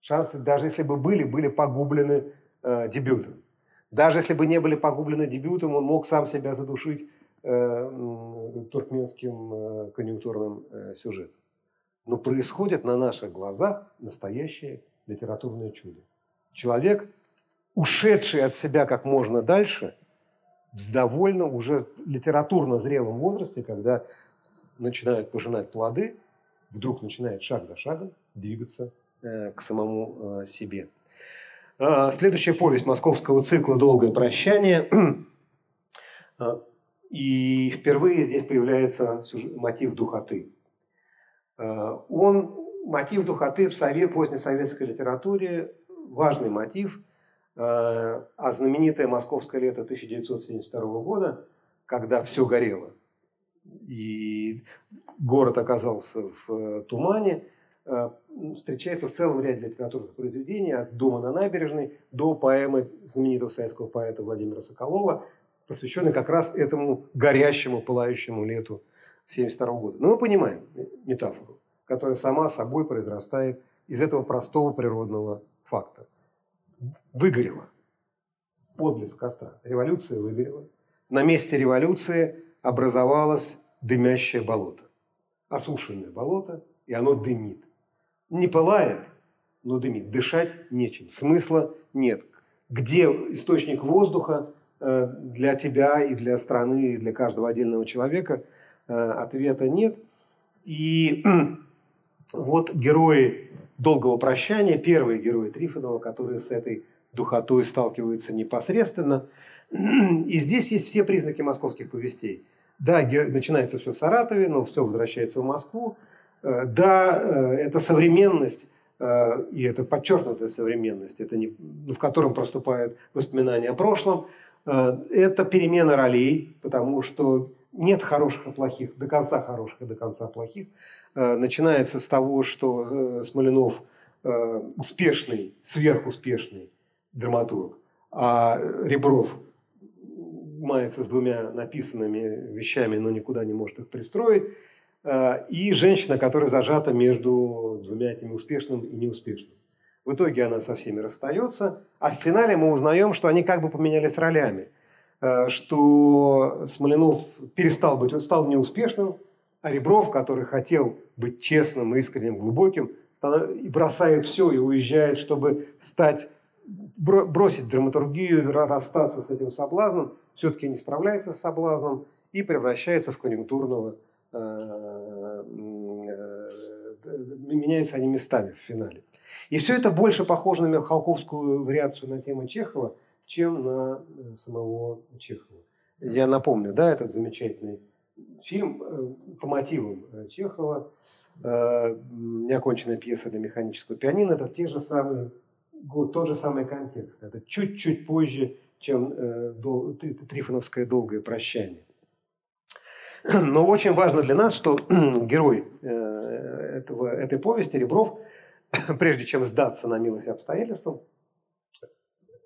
Шансы, даже если бы были, были погублены э, дебютом. Даже если бы не были погублены дебютом, он мог сам себя задушить э, туркменским э, конъюнктурным э, сюжетом. Но происходит на наших глазах настоящее литературное чудо. Человек, ушедший от себя как можно дальше, в довольно уже литературно зрелом возрасте, когда начинают пожинать плоды, вдруг начинает шаг за шагом двигаться э, к самому э, себе. А, следующая повесть московского цикла «Долгое прощание». А, и впервые здесь появляется мотив духоты. А, он, мотив духоты в сове, позднесоветской литературе важный мотив, а знаменитое московское лето 1972 года, когда все горело, и город оказался в э, тумане, э, встречается в целом ряде литературных произведений, от «Дома на набережной» до поэмы знаменитого советского поэта Владимира Соколова, посвященной как раз этому горящему, пылающему лету 1972 года. Но мы понимаем метафору, которая сама собой произрастает из этого простого природного факта. Выгорело. Отблеск костра. Революция выгорела. На месте революции образовалось дымящее болото. Осушенное болото, и оно дымит. Не пылает, но дымит. Дышать нечем. Смысла нет. Где источник воздуха э, для тебя и для страны, и для каждого отдельного человека, э, ответа нет. И вот герои долгого прощания, первые герои Трифонова, которые с этой духотой сталкиваются непосредственно. И здесь есть все признаки московских повестей. Да, начинается все в Саратове, но все возвращается в Москву. Э, да, э, это современность, э, и это подчеркнутая современность, это не, ну, в котором проступают воспоминания о прошлом. Это перемена ролей, потому что нет хороших и плохих, до конца хороших и до конца плохих. Начинается с того, что Смоленов успешный, сверхуспешный драматург, а Ребров мается с двумя написанными вещами, но никуда не может их пристроить, э, и женщина, которая зажата между двумя этими успешным и неуспешным. В итоге она со всеми расстается, а в финале мы узнаем, что они как бы поменялись ролями, э, что Смоленов перестал быть, он стал неуспешным, а Ребров, который хотел быть честным, искренним, глубоким, бросает все и уезжает, чтобы стать бросить драматургию, расстаться с этим соблазном, все-таки не справляется с соблазном и превращается в конъюнктурного, э, э, меняются они местами в финале. И все это больше похоже на Михалковскую вариацию на тему Чехова, чем на э, самого Чехова. Я напомню, да, этот замечательный фильм по мотивам Чехова, неоконченная пьеса для механического пианино, это те же самые тот же самый контекст. Это чуть-чуть позже, чем э, дол, Трифоновское долгое прощание. Но очень важно для нас, что герой э, этого, этой повести, Ребров, прежде чем сдаться на милость обстоятельствам,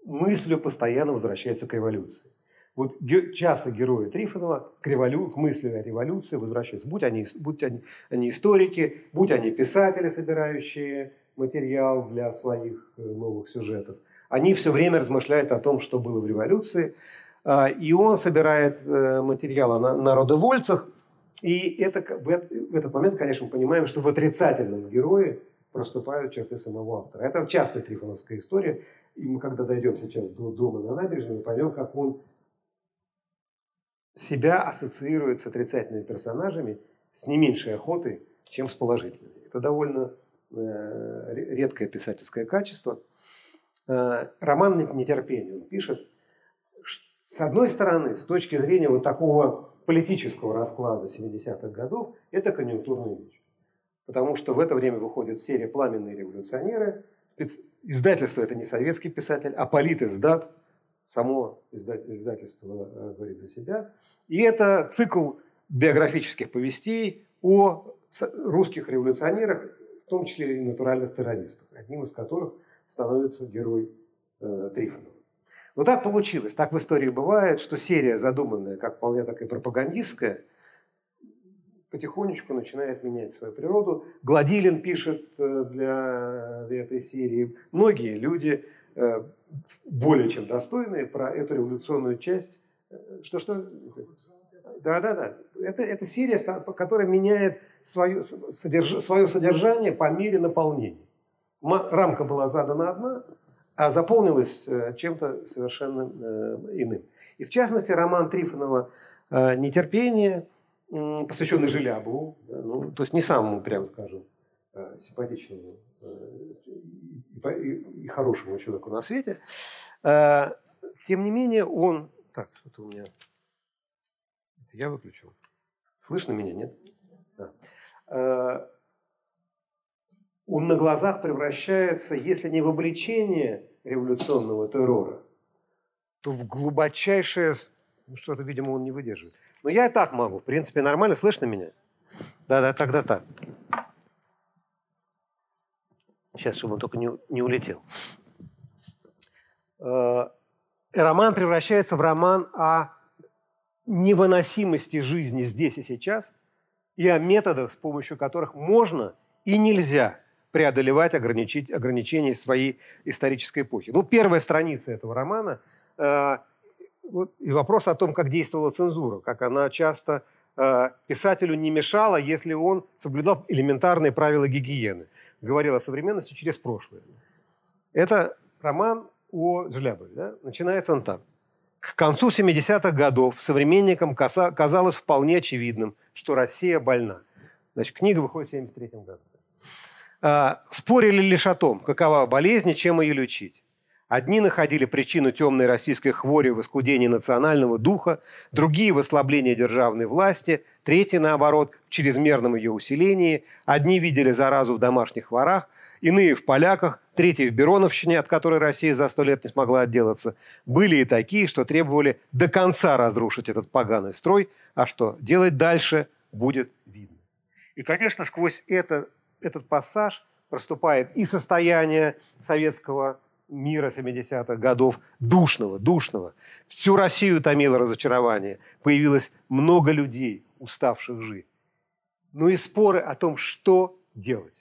мыслью постоянно возвращается к революции. Вот часто герои Трифонова к, револю... к мысли о революции возвращаются. Будь они, будь они, они историки, будь они писатели, собирающие материал для своих э, новых сюжетов. Они все время размышляют о том, что было в революции. А, и он собирает э, материал о народовольцах. И это, в этот момент, конечно, мы понимаем, что в отрицательном герое проступают черты самого автора. Это частая трифоновская история. И мы, когда дойдем сейчас до дома на набережной, мы поймем, как он себя ассоциирует с отрицательными персонажами с не меньшей охотой, чем с положительными. Это довольно Э, редкое писательское качество. Э, роман «Нетерпение» он пишет. С одной стороны, с точки зрения вот такого политического расклада 70-х годов, это конъюнктурная вещь. Потому что в это время выходит серия «Пламенные революционеры». Издательство – это не советский писатель, а политиздат. Само издательство э, говорит за себя. И это цикл биографических повестей о русских революционерах том числе и натуральных террористов, одним из которых становится герой э, Трифонов. Но так получилось, так в истории бывает, что серия, задуманная как вполне такая пропагандистская, потихонечку начинает менять свою природу. Гладилин пишет э, для этой серии. Многие люди, э, более чем достойные, про эту революционную часть. Что-что? Да-да-да. Это, это серия, которая меняет свое, содерж, свое содержание по мере наполнения. Рамка была задана одна, а заполнилась э, чем-то совершенно э, иным. И в частности, роман Трифонова э, «Нетерпение», посвященный Желябову, ну, то есть не самому, прямо скажем, симпатичному и хорошему человеку на свете, тем не менее он... Так, что-то у меня... Я выключил. Слышно меня, нет? Да он на глазах превращается, если не в обличение революционного террора, то в глубочайшее... Ну, что-то, видимо, он не выдерживает. Но я и так могу. В принципе, нормально. Слышно меня? Да-да, тогда так. Сейчас, чтобы он только не, не улетел. Э, роман превращается в роман о невыносимости жизни здесь и сейчас и о методах, с помощью которых можно и нельзя преодолевать ограничить, ограничения своей исторической эпохи. Ну, первая страница этого романа э, и вопрос о том, как действовала цензура, как она часто э, писателю не мешала, если он соблюдал элементарные правила гигиены, говорил о современности через прошлое. Это роман о Желябове. Да? Начинается он так. К концу 70-х годов современникам казалось вполне очевидным, что Россия больна. Значит, книга выходит в 73 году. А, спорили лишь о том, какова болезнь и чем ее лечить. Одни находили причину темной российской хвори в искудении национального духа, другие – в ослаблении державной власти, третьи, наоборот, в чрезмерном ее усилении. Одни видели заразу в домашних ворах, иные – в поляках, третьи – в Бероновщине, от которой Россия за сто лет не смогла отделаться. Были и такие, что требовали до конца разрушить этот поганый строй, а что делать дальше – будет видно. И, конечно, сквозь это этот пассаж проступает и состояние советского мира 70-х годов, душного, душного. Всю Россию томило разочарование. Появилось много людей, уставших жить. Ну и споры о том, что делать.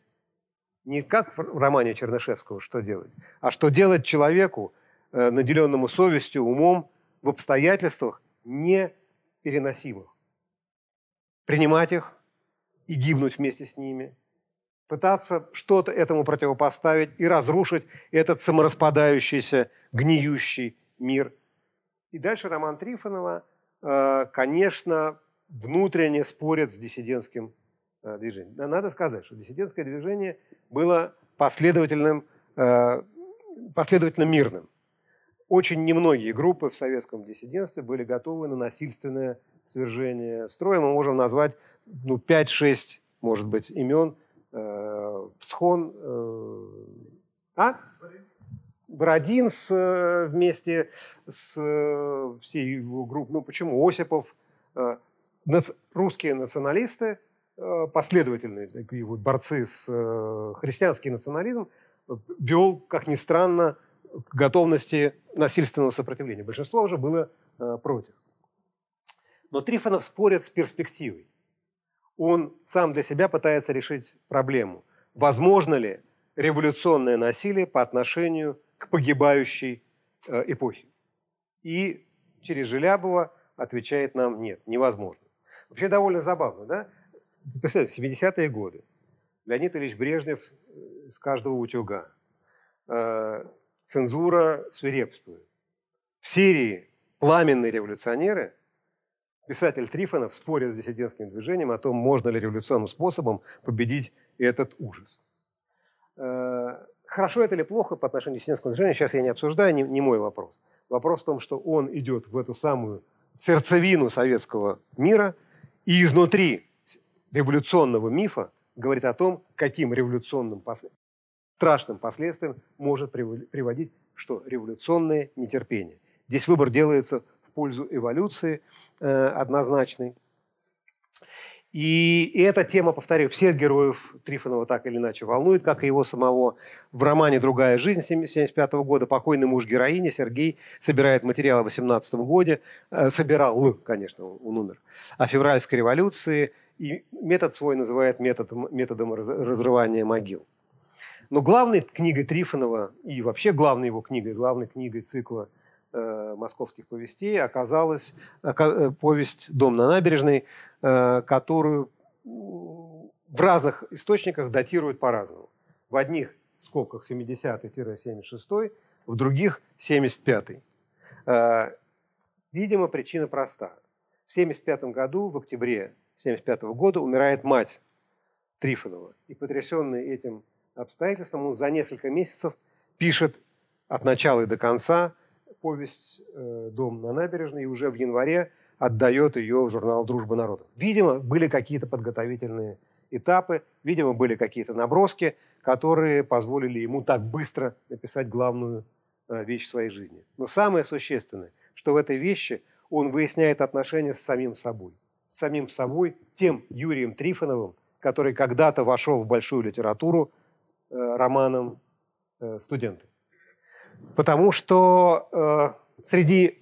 Не как в романе Чернышевского «Что делать?», а что делать человеку, э, наделенному совестью, умом, в обстоятельствах непереносимых. Принимать их и гибнуть вместе с ними – пытаться что-то этому противопоставить и разрушить этот самораспадающийся, гниющий мир. И дальше Роман Трифонова, э, конечно, внутренне спорит с диссидентским э, движением. Надо сказать, что диссидентское движение было последовательным, э, последовательно мирным. Очень немногие группы в советском диссидентстве были готовы на насильственное свержение строя. Мы можем назвать ну, 5-6, может быть, имен – Всхон, э, а? Бородин с, э, вместе с э, всей его группой. Ну почему? Осипов, русские националисты, последовательные вот борцы с э, христианский национализм, вел, как ни странно, к готовности насильственного сопротивления. Большинство уже было против. Но Трифонов спорит с перспективой он сам для себя пытается решить проблему. Возможно ли революционное насилие по отношению к погибающей э, эпохе? И через Желябова отвечает нам нет, невозможно. Вообще довольно забавно, да? Представьте, 70-е годы. Леонид Ильич Брежнев э, с каждого утюга. Э, цензура свирепствует. В Сирии пламенные революционеры – писатель Трифонов спорит с диссидентским движением о том, можно ли революционным способом победить этот ужас. Э, хорошо это или плохо по отношению к диссидентскому движению, сейчас я не обсуждаю, не, не мой вопрос. Вопрос в том, что он идет в эту самую сердцевину советского мира и изнутри революционного мифа говорит о том, каким революционным страшным последствиям может приводить что? Революционное нетерпение. Здесь выбор делается пользу эволюции э, однозначной. И, и эта тема, повторю, всех героев Трифонова так или иначе волнует, как и его самого. В романе «Другая жизнь» 1975 года покойный муж героини Сергей собирает материалы в 18 году, э, собирал, конечно, он умер, о февральской революции, и метод свой называет метод, методом разрывания могил. Но главной книгой Трифонова и вообще главной его книгой, главной книгой цикла московских повестей оказалась э, повесть «Дом на набережной», э, которую в разных источниках датируют по-разному. В одних скобках 70-76, в других 75-й. Э, видимо, причина проста. В 1975 году, в октябре 1975 года, умирает мать Трифонова. И потрясенный этим обстоятельствам он за несколько месяцев пишет от начала и до конца повесть э, «Дом на набережной» и уже в январе отдает ее в журнал «Дружба народов». Видимо, были какие-то подготовительные этапы, видимо, были какие-то наброски, которые позволили ему так быстро написать главную э, вещь своей жизни. Но самое существенное, что в этой вещи он выясняет отношения с самим собой. С самим собой, тем Юрием Трифоновым, который когда-то вошел в большую литературу, Э, романом э, «Студенты». Потому что э, среди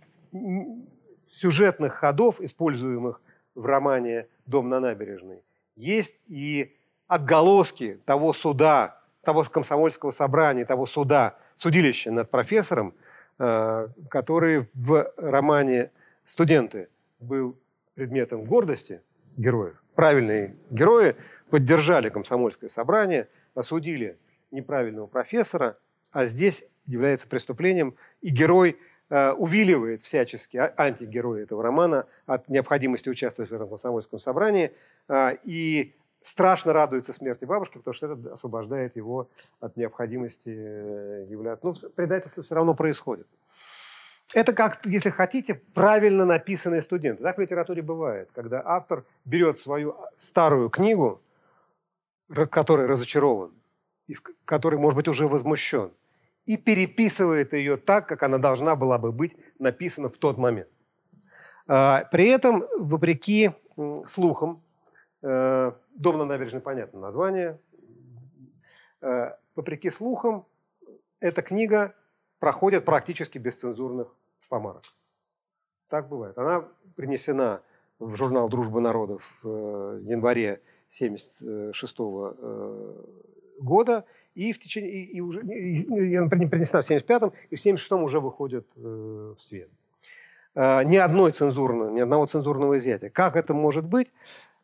сюжетных ходов, используемых в романе «Дом на набережной», есть и отголоски того суда, того комсомольского собрания, того суда, судилища над профессором, который в романе «Студенты» был предметом гордости героев. Правильные герои поддержали комсомольское собрание – осудили неправильного профессора, а здесь является преступлением, и герой э, увиливает всячески, а, антигерой этого романа, от необходимости участвовать в этом комсомольском собрании, э, и страшно радуется смерти бабушки, потому что это освобождает его от необходимости э, являться... Ну, предательство все равно происходит. Это как, если хотите, правильно написанные студенты. Так в литературе бывает, когда автор берет свою старую книгу, который разочарован, и который, может быть, уже возмущен, и переписывает ее так, как она должна была бы быть написана в тот момент. А, при этом, вопреки слухам, э, «Дом на набережной» понятно название, э, вопреки слухам, эта книга проходит практически без цензурных помарок. Так бывает. Она принесена в журнал «Дружба народов» в январе 1976 э, года, и в течение, и, и уже, и, она принесена в 1975-м, и в 1976 уже выходит э, в свет. Э, ни одной цензурной, ни одного цензурного изъятия. Как это может быть?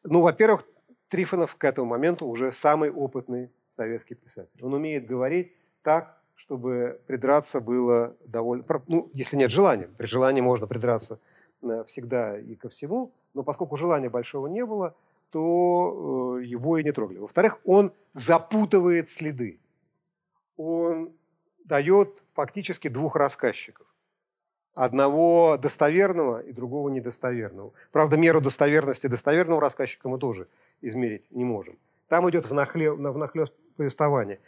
Ну, во-первых, Трифонов к этому моменту уже самый опытный советский писатель. Он умеет говорить так, чтобы придраться было довольно... Ну, если нет желания. При желании можно придраться э, всегда и ко всему, но поскольку желания большого не было, то э, его и не трогали. Во-вторых, он запутывает следы. Он дает фактически двух рассказчиков. Одного достоверного и другого недостоверного. Правда, меру достоверности достоверного рассказчика мы тоже измерить не можем. Там идет внахлёст, внахлёст повествование.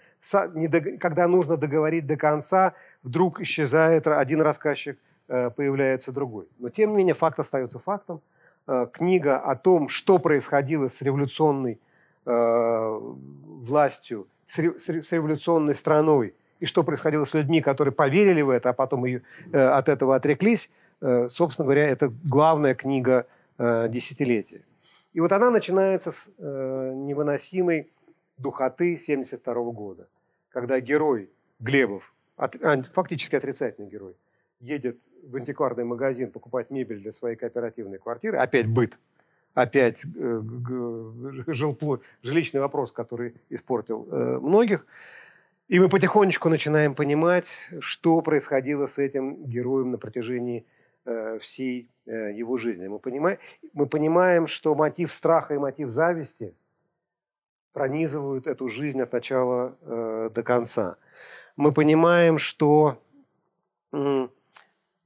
Когда нужно договорить до конца, вдруг исчезает один рассказчик, э, появляется другой. Но тем не менее факт остается фактом – Э, книга о том, что происходило с революционной э, властью, с, революционной страной, и что происходило с людьми, которые поверили в это, а потом ее, э, от этого отреклись, собственно говоря, это главная книга десятилетия. И вот она начинается с невыносимой духоты 1972 года, когда герой Глебов, фактически отрицательный герой, едет в антикварный магазин покупать мебель для своей кооперативной квартиры, опять быт, опять э, жилпло, жилищный вопрос, который испортил э, многих. И мы потихонечку начинаем понимать, что происходило с этим героем на протяжении э, всей его жизни. Мы понимаем, мы понимаем, что мотив страха и мотив зависти пронизывают эту жизнь от начала до конца. Мы понимаем, что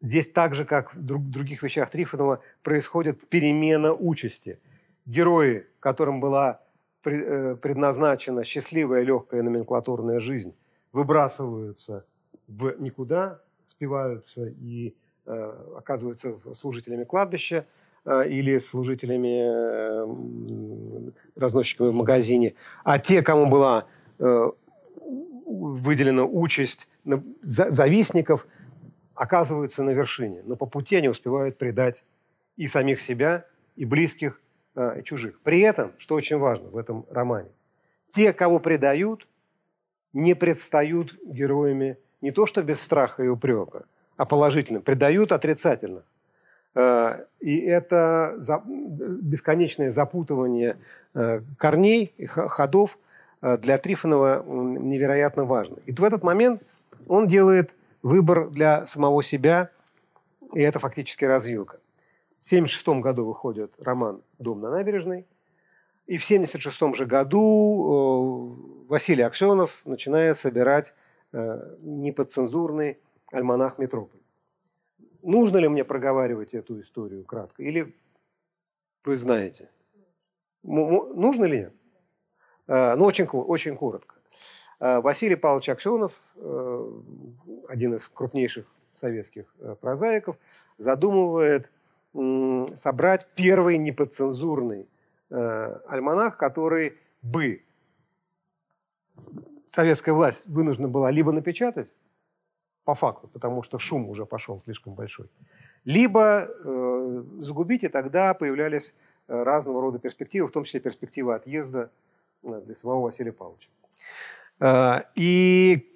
Здесь так же, как в других вещах Трифонова, происходит перемена участи. Герои, которым была э, предназначена счастливая, легкая номенклатурная жизнь, выбрасываются в никуда, спиваются и э, оказываются служителями кладбища э, или служителями разносчиками в магазине, а те, кому была э, выделена участь завистников, оказываются на вершине. Но по пути они успевают предать и самих себя, и близких, э, и чужих. При этом, что очень важно в этом романе, те, кого предают, не предстают героями не то что без страха и упрека, а положительно, предают отрицательно. Э, и это бесконечное запутывание э, корней и ходов для Трифонова невероятно важно. И в этот момент он делает выбор для самого себя, и это фактически развилка. В 1976 году выходит роман «Дом на набережной», и в 1976 же году Василий Аксенов начинает собирать неподцензурный альманах «Метрополь» нужно ли мне проговаривать эту историю кратко? Или вы знаете? Нужно ли нет? А, ну, очень, очень коротко. А, Василий Павлович Аксенов, э, один из крупнейших советских э, прозаиков, задумывает собрать первый неподцензурный э, альманах, который бы советская власть вынуждена была либо напечатать, по факту, потому что шум уже пошел слишком большой. Либо э, загубить, и тогда появлялись э, разного рода перспективы, в том числе перспектива отъезда э, для самого Василия Павловича. Э, и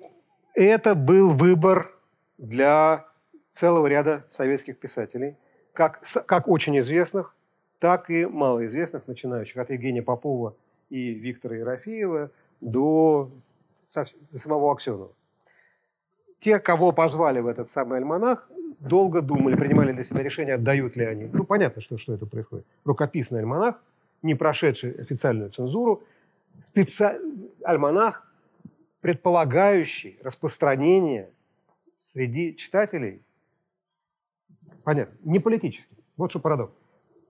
это был выбор для целого ряда советских писателей, как, как очень известных, так и малоизвестных, начинающих от Евгения Попова и Виктора Ерофеева до самого Аксенова те, кого позвали в этот самый альманах, долго думали, принимали для себя решение, отдают ли они. Ну, понятно, что, что это происходит. Рукописный альманах, не прошедший официальную цензуру, специ... альманах, предполагающий распространение среди читателей, понятно, не политический. Вот что парадокс.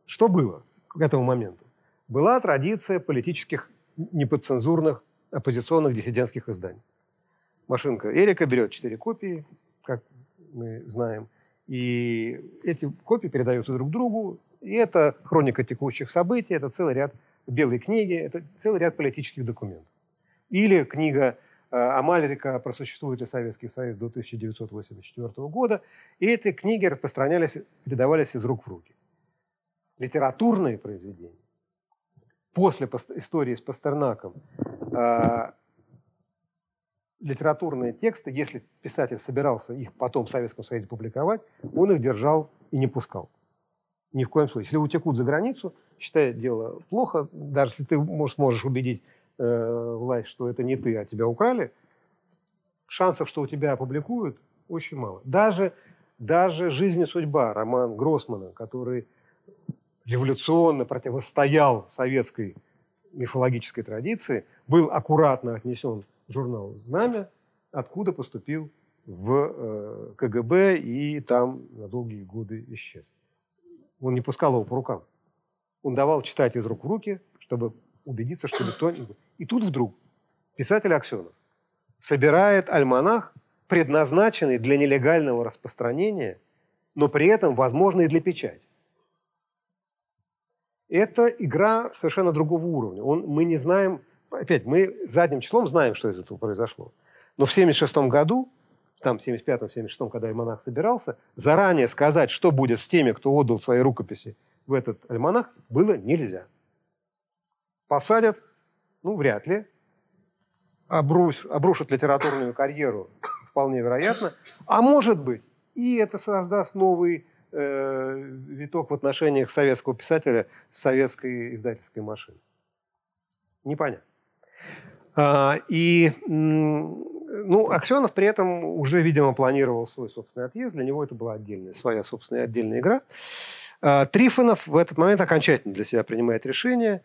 Что было к этому моменту? Была традиция политических неподцензурных оппозиционных диссидентских изданий машинка Эрика берет четыре копии, как мы знаем, и эти копии передаются друг другу, и это хроника текущих событий, это целый ряд белой книги, это целый ряд политических документов. Или книга Амальрика «Просуществует ли Советский Союз до 1984 года», и эти книги распространялись, передавались из рук в руки. Литературные произведения после истории с Пастернаком э, литературные тексты, если писатель собирался их потом в Советском Союзе публиковать, он их держал и не пускал. Ни в коем случае. Если утекут за границу, считай дело плохо, даже если ты может, можешь убедить э, власть, что это не ты, а тебя украли, шансов, что у тебя опубликуют, очень мало. Даже, даже «Жизнь и судьба» роман Гроссмана, который революционно противостоял советской мифологической традиции, был аккуратно отнесен журнал «Знамя», откуда поступил в э, КГБ и там на долгие годы исчез. Он не пускал его по рукам. Он давал читать из рук в руки, чтобы убедиться, что никто. И тут вдруг писатель Аксенов собирает альманах, предназначенный для нелегального распространения, но при этом возможный для печати. Это игра совершенно другого уровня. Он, мы не знаем, опять, мы задним числом знаем, что из этого произошло. Но в 1976 году, там, в 1975 76 когда альманах собирался, заранее сказать, что будет с теми, кто отдал свои рукописи в этот альманах, было нельзя. Посадят, ну, вряд ли. Обруш, обрушат литературную карьеру, вполне вероятно. А может быть, и это создаст новый э, виток в отношениях советского писателя с советской издательской машиной. Непонятно. А, и ну, Аксенов при этом уже, видимо, планировал свой собственный отъезд. Для него это была отдельная, своя собственная отдельная игра. А, Трифонов в этот момент окончательно для себя принимает решение.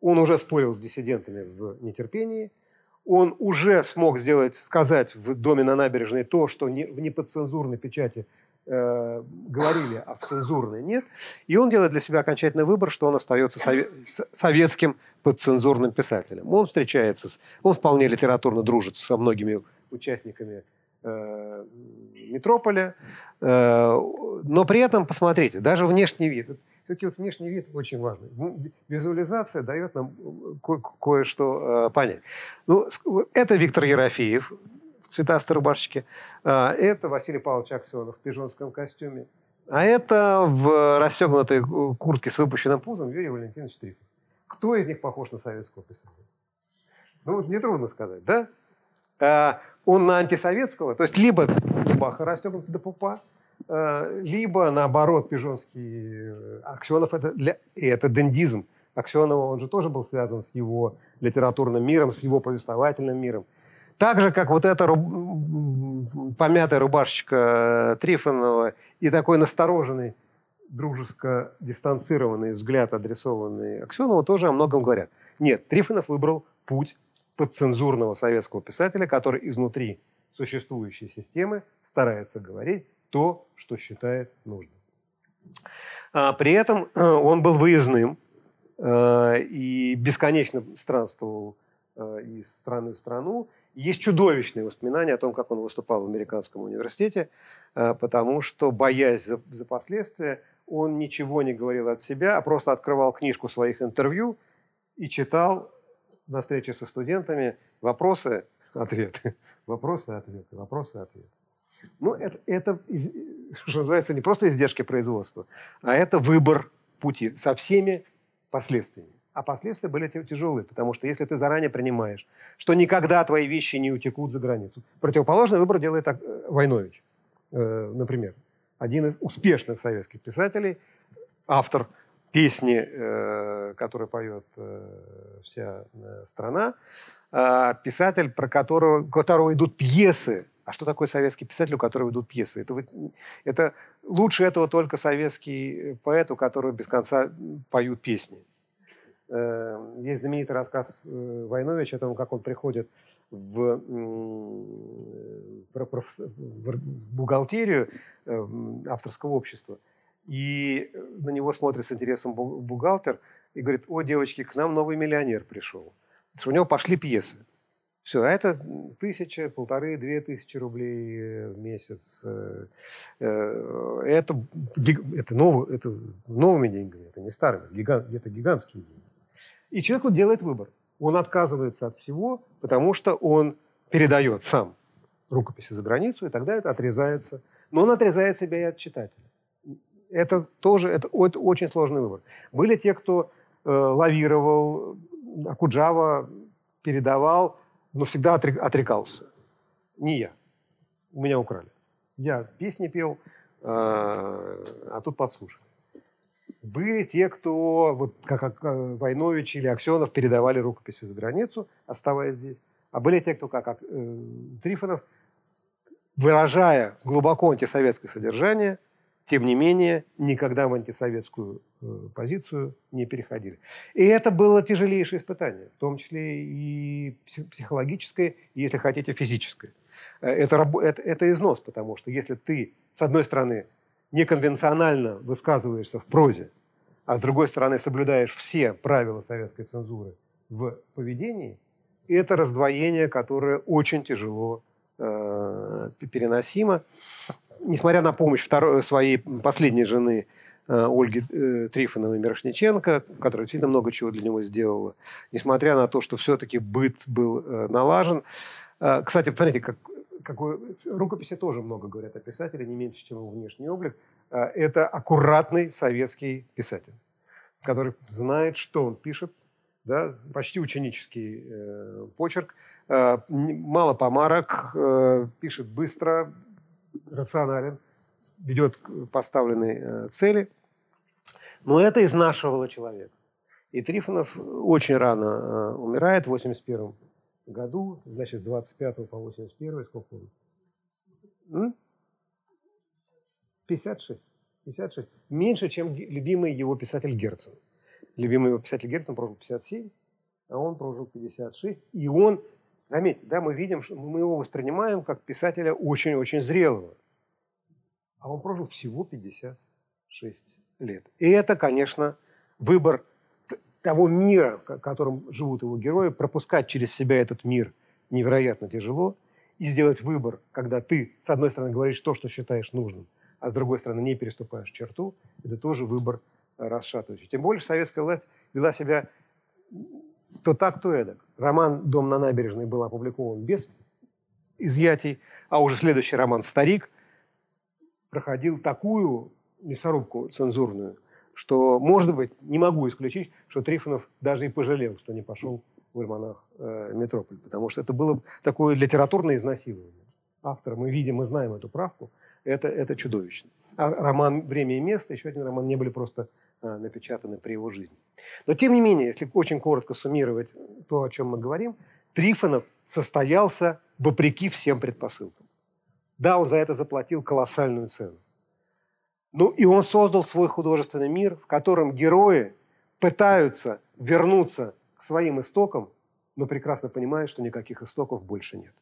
Он уже спорил с диссидентами в нетерпении. Он уже смог сделать, сказать в доме на набережной то, что не, в неподцензурной печати э, говорили, а в цензурной нет. И он делает для себя окончательный выбор, что он остается сове- советским подцензурным писателем. Он встречается, он вполне литературно дружит со многими участниками э, метрополя, э, но при этом, посмотрите, даже внешний вид. Все-таки вот внешний вид очень важный. Визуализация дает нам ко- кое-что э, понять. Ну, это Виктор Ерофеев в цветастой рубашечке. Э, это Василий Павлович Аксенов в пижонском костюме. А это в расстегнутой куртке с выпущенным пузом Юрий Валентинович Трифон. Кто из них похож на советского писателя? Ну, нетрудно сказать, да? А, он на антисоветского, то есть либо рубаха расстегнута до пупа, либо, наоборот, пижонский э, Аксенов, это, для, и это дендизм. Аксенова, он же тоже был связан с его литературным миром, с его повествовательным миром. Так же, как вот эта руб... помятая рубашечка Трифонова и такой настороженный, дружеско дистанцированный взгляд, адресованный Аксенову, тоже о многом говорят. Нет, Трифонов выбрал путь подцензурного советского писателя, который изнутри существующей системы старается говорить то, что считает нужным. А при этом э, он был выездным э, и бесконечно странствовал э, из страны в страну. Есть чудовищные воспоминания о том, как он выступал в американском университете, потому что, боясь за, за последствия, он ничего не говорил от себя, а просто открывал книжку своих интервью и читал на встрече со студентами вопросы, ответы, вопросы, ответы, вопросы, ответы. Ну, это, это, что называется, не просто издержки производства, а это выбор пути со всеми последствиями. А последствия были тяжелые, потому что если ты заранее принимаешь, что никогда твои вещи не утекут за границу. Противоположный выбор делает э, Войнович, э, например. Один из успешных советских писателей, автор песни, э, которую поет вся страна, писатель, про которого, которого идут пьесы. А что такое советский писатель, у которого идут пьесы? Это, это лучше этого только советский поэт, у которого без конца поют песни. Э, есть знаменитый рассказ э, Войновича о том, как он приходит в, в бухгалтерию э, авторского общества – и на него смотрит с интересом бухгалтер и говорит, о, девочки, к нам новый миллионер пришел. У него пошли пьесы. Все, а это тысяча, полторы, две тысячи рублей в месяц. Э, э, это, это, нов, это новыми деньгами, это не старыми, гигант, это гигантские деньги. И человек делает выбор. Он отказывается от всего, потому что он передает сам рукописи за границу, и тогда это отрезается. Но он отрезает себя и от читателя это тоже это, это очень сложный выбор. Были те, кто э, лавировал, Акуджава передавал, но всегда отрекался. Не я. У меня украли. Я песни пел, э, а тут подслушали. Были те, кто, вот как, э, Войнович или Аксенов, передавали рукописи за границу, оставаясь здесь. А были те, кто, как, как э, Трифонов, выражая глубоко антисоветское содержание – тем не менее, никогда в антисоветскую э, позицию не переходили. И это было тяжелейшее испытание, в том числе и психологическое, и, если хотите, физическое. Э, это, это, это износ, потому что если ты, с одной стороны, неконвенционально высказываешься в прозе, а с другой стороны соблюдаешь все правила советской цензуры в поведении, это раздвоение, которое очень тяжело э, переносимо несмотря на помощь второй, своей последней жены э, Ольги э, Трифоновой Мирошниченко, которая действительно много чего для него сделала, несмотря на то, что все-таки быт был э, налажен. Кстати, посмотрите, как, какой, рукописи тоже много говорят о писателе, не меньше, чем его внешний облик. Это аккуратный советский писатель, который знает, что он пишет, да, почти ученический э, почерк, э, мало помарок, э, пишет быстро, рационален, ведет к поставленной э, цели. Но это изнашивало человека. И Трифонов очень рано э, умирает, в 81 году, значит, с 25 по 81, сколько он? 56. 56. Меньше, чем любимый его писатель Герцен. Любимый его писатель Герцен прожил 57, а он прожил 56. И он Заметьте, да, мы видим, что мы его воспринимаем как писателя очень-очень зрелого. А он прожил всего 56 лет. И это, конечно, выбор того мира, в котором живут его герои, пропускать через себя этот мир невероятно тяжело, и сделать выбор, когда ты, с одной стороны, говоришь то, что считаешь нужным, а с другой стороны, не переступаешь черту, это тоже выбор расшатывающей. Тем более советская власть вела себя то так, то эдак. Роман «Дом на набережной» был опубликован без изъятий, а уже следующий роман «Старик» проходил такую мясорубку цензурную, что, может быть, не могу исключить, что Трифонов даже и пожалел, что не пошел в альманах э, «Метрополь», потому что это было такое литературное изнасилование. Автор, мы видим, мы знаем эту правку, это, это чудовищно. А роман «Время и место», еще один роман, не были просто напечатаны при его жизни. Но, тем не менее, если очень коротко суммировать то, о чем мы говорим, Трифонов состоялся вопреки всем предпосылкам. Да, он за это заплатил колоссальную цену. Ну и он создал свой художественный мир, в котором герои пытаются вернуться к своим истокам, но прекрасно понимают, что никаких истоков больше нет.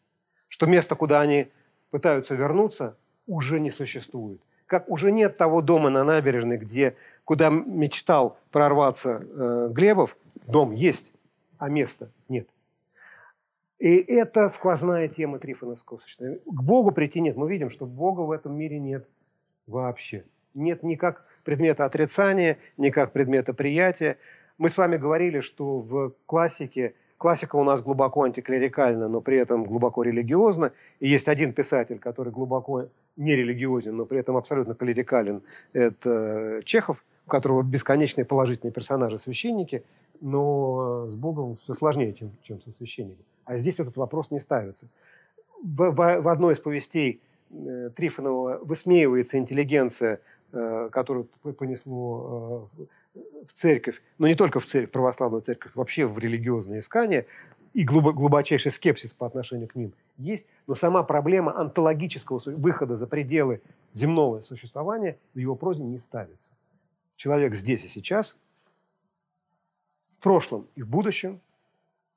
Что место, куда они пытаются вернуться, уже не существует. Как уже нет того дома на набережной, где, куда мечтал прорваться э, Глебов, дом есть, а места нет. И это сквозная тема Трифоновского сочетания. К Богу прийти нет. Мы видим, что Бога в этом мире нет вообще. Нет ни как предмета отрицания, ни как предмета приятия. Мы с вами говорили, что в классике, классика у нас глубоко антиклерикальна, но при этом глубоко религиозна. И есть один писатель, который глубоко нерелигиозен, но при этом абсолютно клерикален. Это Чехов, у которого бесконечные положительные персонажи священники, но с Богом все сложнее, чем, чем со священником. А здесь этот вопрос не ставится. В, в, в одной из повестей э, Трифонова высмеивается интеллигенция, э, которую понесло э, в церковь, но не только в церковь, православную церковь, вообще в религиозные искания, и глубочайший скепсис по отношению к ним есть, но сама проблема онтологического выхода за пределы земного существования в его прозе не ставится. Человек здесь и сейчас, в прошлом и в будущем,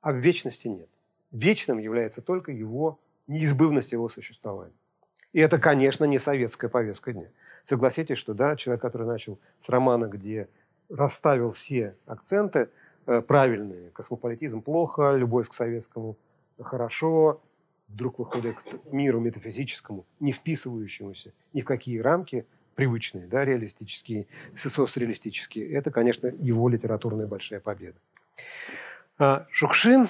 а в вечности нет вечным является только его неизбывность его существования. И это, конечно, не советская повестка дня. Согласитесь, что да, человек, который начал с романа, где расставил все акценты э, правильные, космополитизм плохо, любовь к советскому хорошо, вдруг выходит к миру метафизическому, не вписывающемуся ни в какие рамки привычные, да, реалистические, социалистические. Это, конечно, его литературная большая победа. А Шукшин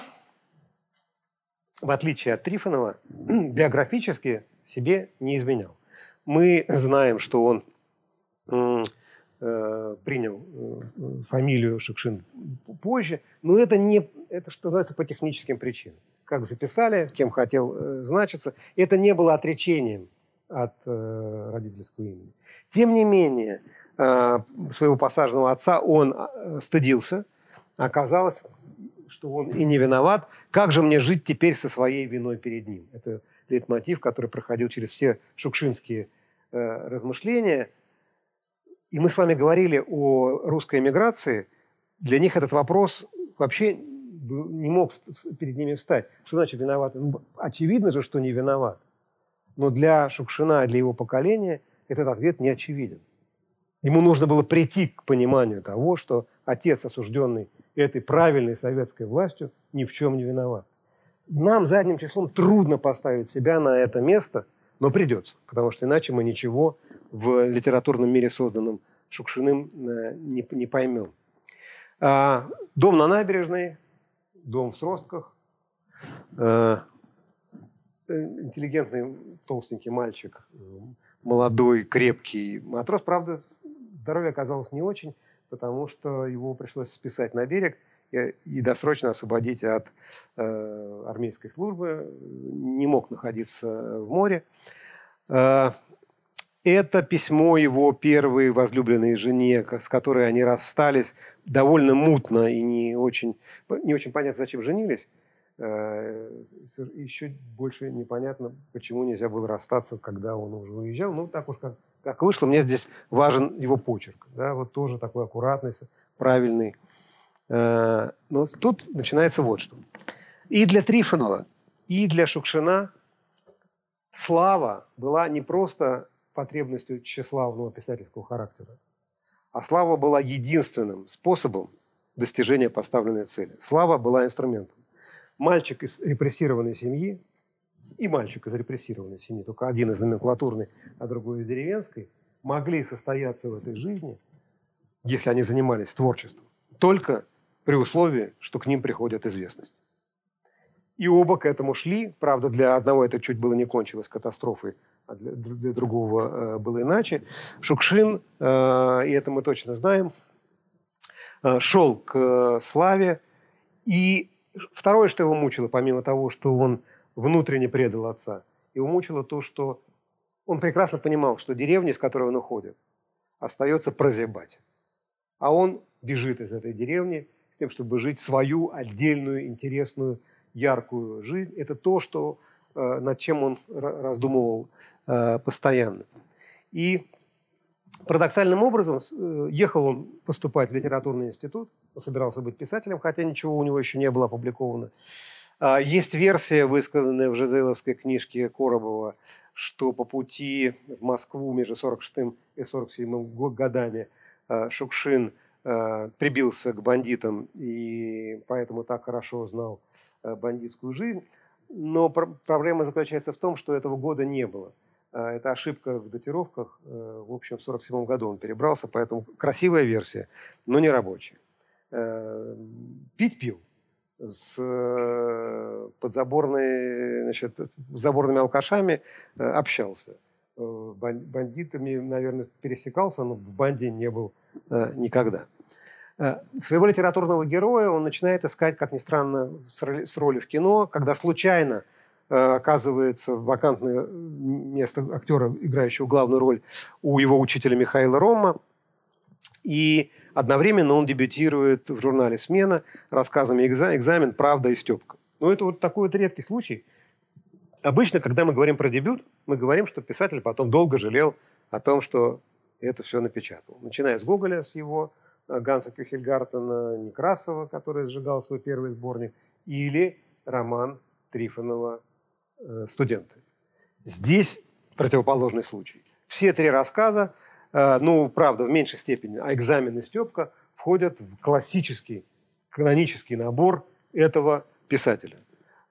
в отличие от Трифонова, биографически себе не изменял. Мы знаем, что он э, принял э, фамилию Шукшин позже, но это, не, это что называется по техническим причинам. Как записали, кем хотел э, значиться, это не было отречением от родительского имени. Тем не менее, э, своего посаженного отца он э, стыдился. Оказалось, что он и не виноват. Как же мне жить теперь со своей виной перед ним? Это лейтмотив, который проходил через все шукшинские э, размышления. И мы с вами говорили о русской эмиграции. Для них этот вопрос вообще не мог перед ними встать. Что значит виноват? Очевидно же, что не виноват. Но для Шукшина, для его поколения этот ответ не очевиден. Ему нужно было прийти к пониманию того, что отец, осужденный этой правильной советской властью ни в чем не виноват. Нам задним числом трудно поставить себя на это место, но придется, потому что иначе мы ничего в литературном мире, созданном Шукшиным, э, не, не поймем. А, дом на набережной, дом в Сростках, э, интеллигентный толстенький мальчик, молодой, крепкий матрос. Правда, здоровье оказалось не очень потому что его пришлось списать на берег и, досрочно освободить от э, армейской службы. Не мог находиться в море. Э, это письмо его первой возлюбленной жене, с которой они расстались довольно мутно и не очень, не очень понятно, зачем женились. Э, еще больше непонятно, почему нельзя было расстаться, когда он уже уезжал. Ну, так уж как как вышло, мне здесь важен его почерк. Да, вот тоже такой аккуратный, правильный. Э, но тут начинается вот что. И для Трифонова, и для Шукшина слава была не просто потребностью тщеславного писательского характера, а слава была единственным способом достижения поставленной цели. Слава была инструментом. Мальчик из репрессированной семьи, и мальчик из репрессированной семьи, только один из номенклатурной, а другой из деревенской, могли состояться в этой жизни если они занимались творчеством, только при условии, что к ним приходит известность. И оба к этому шли. Правда, для одного это чуть было не кончилось катастрофой, а для, для другого э, было иначе. Шукшин, э, и это мы точно знаем, э, шел к э, славе. И второе, что его мучило, помимо того, что он внутренне предал отца, его мучило то, что он прекрасно понимал, что деревня, из которой он уходит, остается прозябать. А он бежит из этой деревни с тем, чтобы жить свою отдельную, интересную, яркую жизнь. Это то, что, э, над чем он раздумывал э, постоянно. И парадоксальным образом э, ехал он поступать в литературный институт, собирался быть писателем, хотя ничего у него еще не было опубликовано. А, есть версия, высказанная в Жизеловской книжке Коробова, что по пути в Москву между 46 и 47 годами Шукшин прибился к бандитам и поэтому так хорошо знал бандитскую жизнь. Но проблема заключается в том, что этого года не было. А, это ошибка в датировках. Э, в общем, в 1947 году он перебрался, поэтому красивая версия, но не рабочая. Э, пить пил с подзаборной, значит, заборными алкашами общался. Бандитами, наверное, пересекался, но в банде не был никогда. Э, своего литературного героя он начинает искать, как ни странно, с роли в кино, когда случайно э, оказывается вакантное место актера, играющего главную роль у его учителя Михаила Рома. И одновременно он дебютирует в журнале «Смена» рассказами «Экзамен», «Правда» и «Степка». Ну, это вот такой вот редкий случай. Обычно, когда мы говорим про дебют, мы говорим, что писатель потом долго жалел о том, что это все напечатал. Начиная с Гоголя, с его Э, Ганса Кюхельгартена Некрасова, который сжигал свой первый сборник, или роман Трифонова э, «Студенты». Здесь противоположный случай. Все три рассказа, э, ну, правда, в меньшей степени, а экзамен Степка входят в классический, канонический набор этого писателя.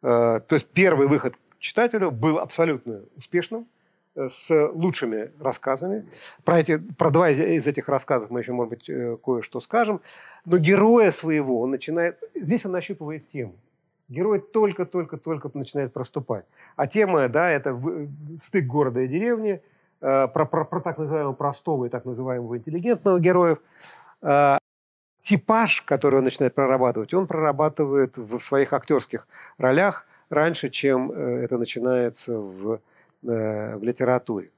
То есть первый выход к читателю был абсолютно успешным – с лучшими рассказами. Про, эти, про два из, из этих рассказов мы еще, может быть, э, кое-что скажем. Но героя своего он начинает... Здесь он нащупывает тему. Герой только-только-только начинает проступать. А тема, да, это стык города и деревни, э, про, про, про так называемого простого и так называемого интеллигентного героев. Э, типаж, который он начинает прорабатывать, он прорабатывает в своих актерских ролях раньше, чем это начинается в Э, в литературе.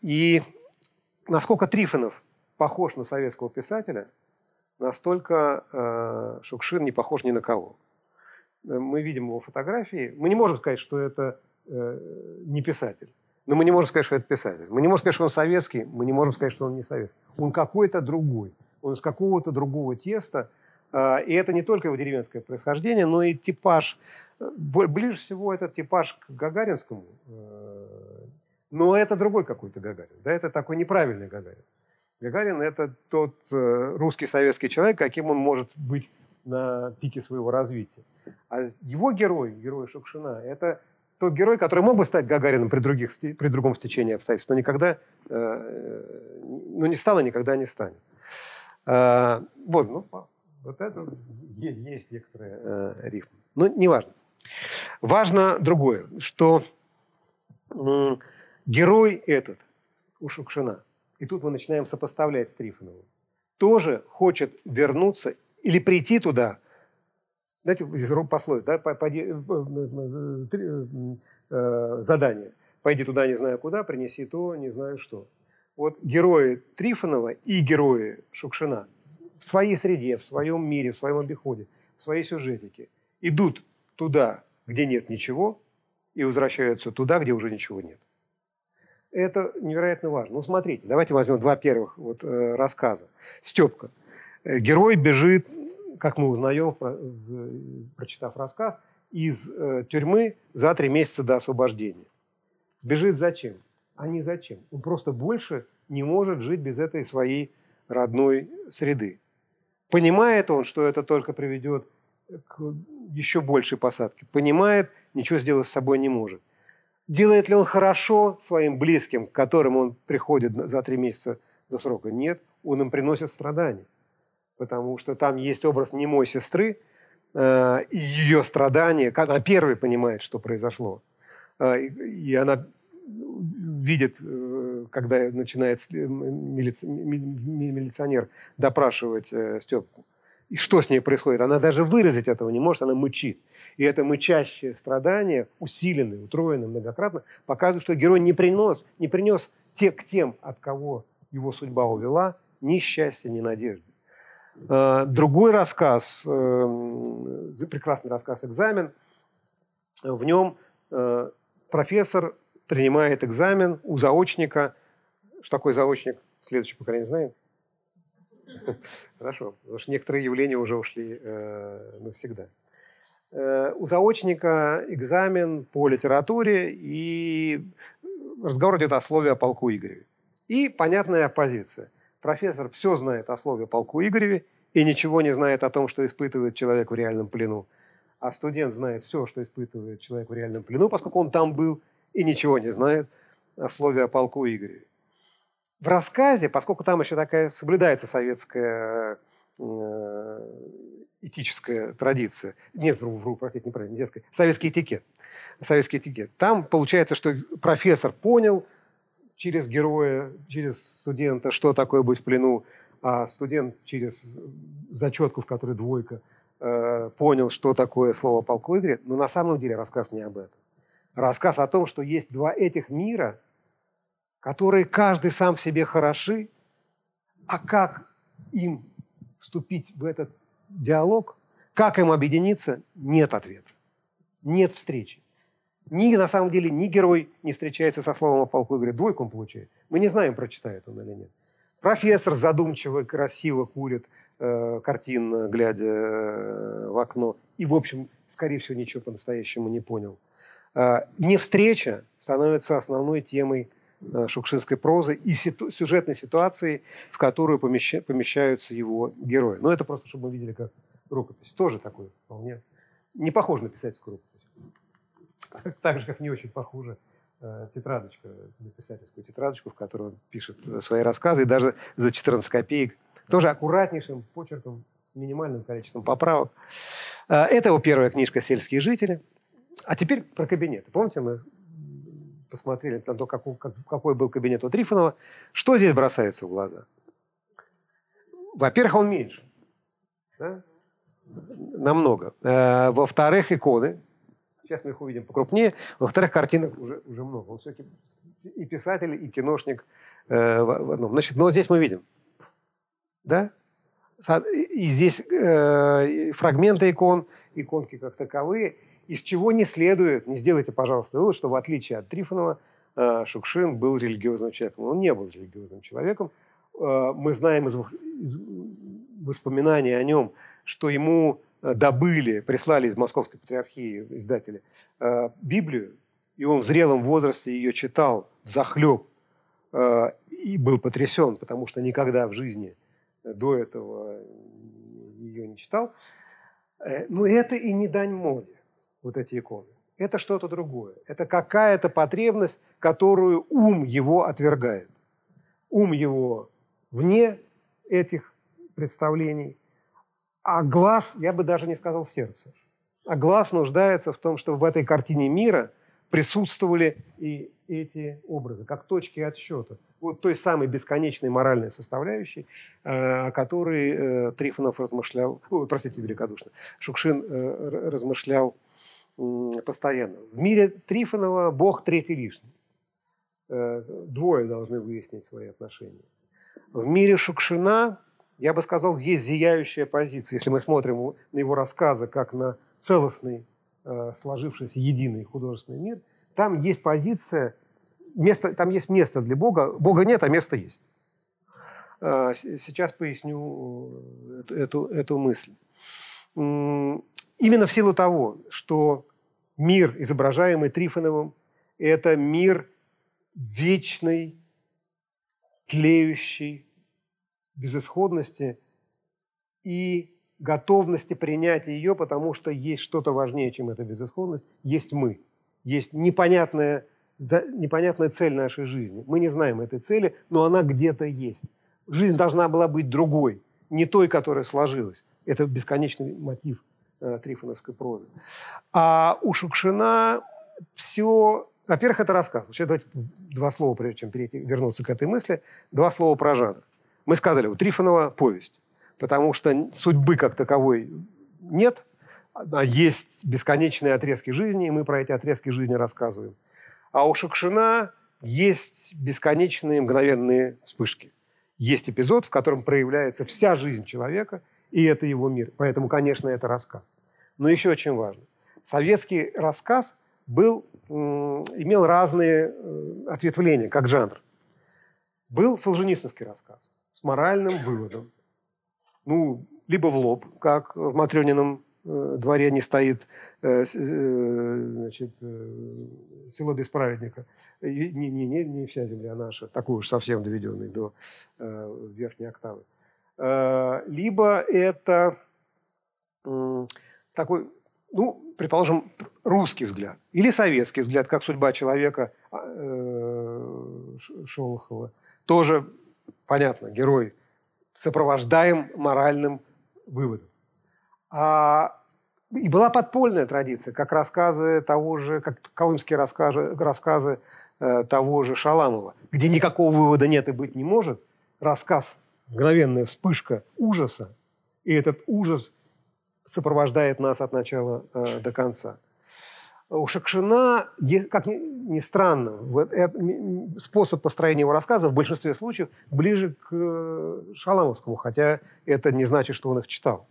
И насколько Трифонов похож на советского писателя, настолько э, Шукшин не похож ни на кого. Мы видим его фотографии. Мы не можем сказать, что это э, не писатель. Но мы не можем сказать, что это писатель. Мы не можем сказать, что он советский. Мы не можем сказать, что он не советский. Он какой-то другой. Он из какого-то другого теста. А, и это не только его деревенское происхождение, но и типаж Ближе всего этот типаж к Гагаринскому, э, но это другой какой-то Гагарин. Да, это такой неправильный Гагарин. Гагарин – это тот э, русский советский человек, каким он может быть на пике своего развития. А его герой, герой Шукшина, это тот герой, который мог бы стать Гагарином при, других, при другом стечении обстоятельств, но никогда, э, ну не стало, никогда не станет. Вот, ну, вот это есть некоторые рифмы. Но неважно. Важно другое, что герой этот у Шукшина, и тут мы начинаем сопоставлять с Трифоновым, тоже хочет вернуться или прийти туда, знаете, пословие, да, пойди, э, э, э, задание. Пойди туда, не знаю куда, принеси то, не знаю что. Вот герои Трифонова и герои Шукшина в своей среде, в своем мире, в своем обиходе, в своей сюжетике идут туда, где нет ничего, и возвращаются туда, где уже ничего нет. Это невероятно важно. Ну, смотрите, давайте возьмем два первых вот, э, рассказа. Степка. Герой бежит, как мы узнаем, прочитав рассказ, из э, тюрьмы за три месяца до освобождения. Бежит зачем? А не зачем. Он просто больше не может жить без этой своей родной среды. Понимает он, что это только приведет к еще большей посадке. Понимает, ничего сделать с собой не может. Делает ли он хорошо своим близким, к которым он приходит за три месяца до срока? Нет. он им приносит страдания. Потому что там есть образ немой сестры, э, и ее страдания, она первой понимает, что произошло. Э, и она видит, э, когда начинает милиционер допрашивать Степку, и что с ней происходит. Она даже выразить этого не может, она мычит. И это мычащее страдание, усиленное, утроенное многократно, показывает, что герой не принес, не принес те, к тем, от кого его судьба увела, ни счастья, ни надежды. Э, другой рассказ, э, прекрасный рассказ «Экзамен», в нем э, профессор принимает экзамен у заочника. Что такое заочник? Следующее поколение знает? Хорошо, потому что некоторые явления уже ушли навсегда. У заочника экзамен по литературе, и разговор идет о слове о полку Игореве. И понятная оппозиция. Профессор все знает о слове полку Игореве и ничего не знает о том, что испытывает человек в реальном плену. А студент знает все, что испытывает человек в реальном плену, поскольку он там был, и ничего не знает о слове о полку Игореве. В рассказе, поскольку там еще такая соблюдается советская э, этическая традиция, нет, вру, вру простите, неправильно, не детская, советский этикет, советский этикет, там получается, что профессор понял – через героя, через студента, что такое быть в плену, а студент через зачетку, в которой двойка, э, понял, что такое слово полку Игоря, но на самом деле рассказ не об этом. Рассказ о том, что есть два этих мира, которые каждый сам в себе хороши, а как им вступить в этот диалог, как им объединиться, нет ответа, нет встречи. Ни, на самом деле, ни герой не встречается со словом о полку и говорит, двойку он получает. Мы не знаем, прочитает он или нет. Профессор задумчиво, красиво курит э, картинно, глядя э, в окно. И, в общем, скорее всего, ничего по-настоящему не понял. Э, не встреча становится основной темой э, шукшинской прозы и ситу- сюжетной ситуации, в которую помещ- помещаются его герои. Но это просто, чтобы мы видели, как рукопись. Тоже такой вполне не похож на писательскую рукопись. Так же, как не очень похоже э, тетрадочка, писательскую тетрадочку, в которой он пишет свои рассказы, и даже за 14 копеек, тоже аккуратнейшим почерком, минимальным количеством поправок. Э, это его первая книжка «Сельские жители». А теперь про кабинеты. Помните, мы посмотрели на то, какой, был кабинет у Трифонова. Что здесь бросается в глаза? Во-первых, он меньше. Да? Намного. Э, во-вторых, иконы Сейчас мы их увидим покрупнее. Во-вторых, картинок уже, уже много. Он все-таки и писатель, и киношник э, в одном. Значит, но здесь мы видим. Да? И здесь э, фрагменты икон, иконки как таковые, из чего не следует, не сделайте, пожалуйста, вывод, что в отличие от Трифонова, э, Шукшин был религиозным человеком. Он не был религиозным человеком. Э, мы знаем из, из воспоминаний о нем, что ему добыли, прислали из Московской патриархии издатели э, Библию, и он в зрелом возрасте ее читал захлеб э, и был потрясен, потому что никогда в жизни до этого ее не читал. Но это и не дань моде, вот эти иконы. Это что-то другое. Это какая-то потребность, которую ум его отвергает. Ум его вне этих представлений – а глаз, я бы даже не сказал сердце, а глаз нуждается в том, чтобы в этой картине мира присутствовали и эти образы, как точки отсчета. Вот той самой бесконечной моральной составляющей, э, о которой э, Трифонов размышлял, ой, простите, великодушно, Шукшин э, размышлял постоянно. В мире Трифонова Бог третий лишний. Двое должны выяснить свои отношения. В мире Шукшина я бы сказал, есть зияющая позиция. Если мы смотрим на его рассказы как на целостный, э, сложившийся единый художественный мир, там есть позиция, место, там есть место для Бога. Бога нет, а место есть. Э, сейчас поясню э, эту, эту, эту мысль. Именно в силу того, что мир, изображаемый Трифоновым, это мир вечный, тлеющий, безысходности и готовности принять ее, потому что есть что-то важнее, чем эта безысходность, есть мы. Есть непонятная, непонятная цель нашей жизни. Мы не знаем этой цели, но она где-то есть. Жизнь должна была быть другой, не той, которая сложилась. Это бесконечный мотив э, трифоновской прозы. А у Шукшина все... Во-первых, это рассказ. Сейчас давайте два слова, прежде чем перейти, вернуться к этой мысли. Два слова про жанр. Мы сказали, у Трифонова повесть, потому что судьбы как таковой нет, а есть бесконечные отрезки жизни, и мы про эти отрезки жизни рассказываем. А у Шукшина есть бесконечные мгновенные вспышки. Есть эпизод, в котором проявляется вся жизнь человека, и это его мир. Поэтому, конечно, это рассказ. Но еще очень важно. Советский рассказ был, имел разные э, ответвления, как жанр. Был солженицынский рассказ с моральным выводом. Ну, либо в лоб, как в Матрёнином э, дворе не стоит э, значит, село без праведника. Не, не, не, не вся земля наша, такой уж совсем доведенный до верхней октавы. Либо это такой ну, предположим, русский взгляд или советский взгляд, как судьба человека а, э, Шолохова. Тоже, понятно, герой сопровождаем моральным выводом. А, и была подпольная традиция, как рассказы того же, как колымские рассказы, рассказы э, того же Шаламова, где никакого вывода нет и быть не может. Рассказ, мгновенная вспышка ужаса, и этот ужас сопровождает нас от начала э, до конца. У Шакшина, как ни, странно, способ построения его рассказа в большинстве случаев ближе к э, Шаламовскому, хотя это не значит, что он их читал.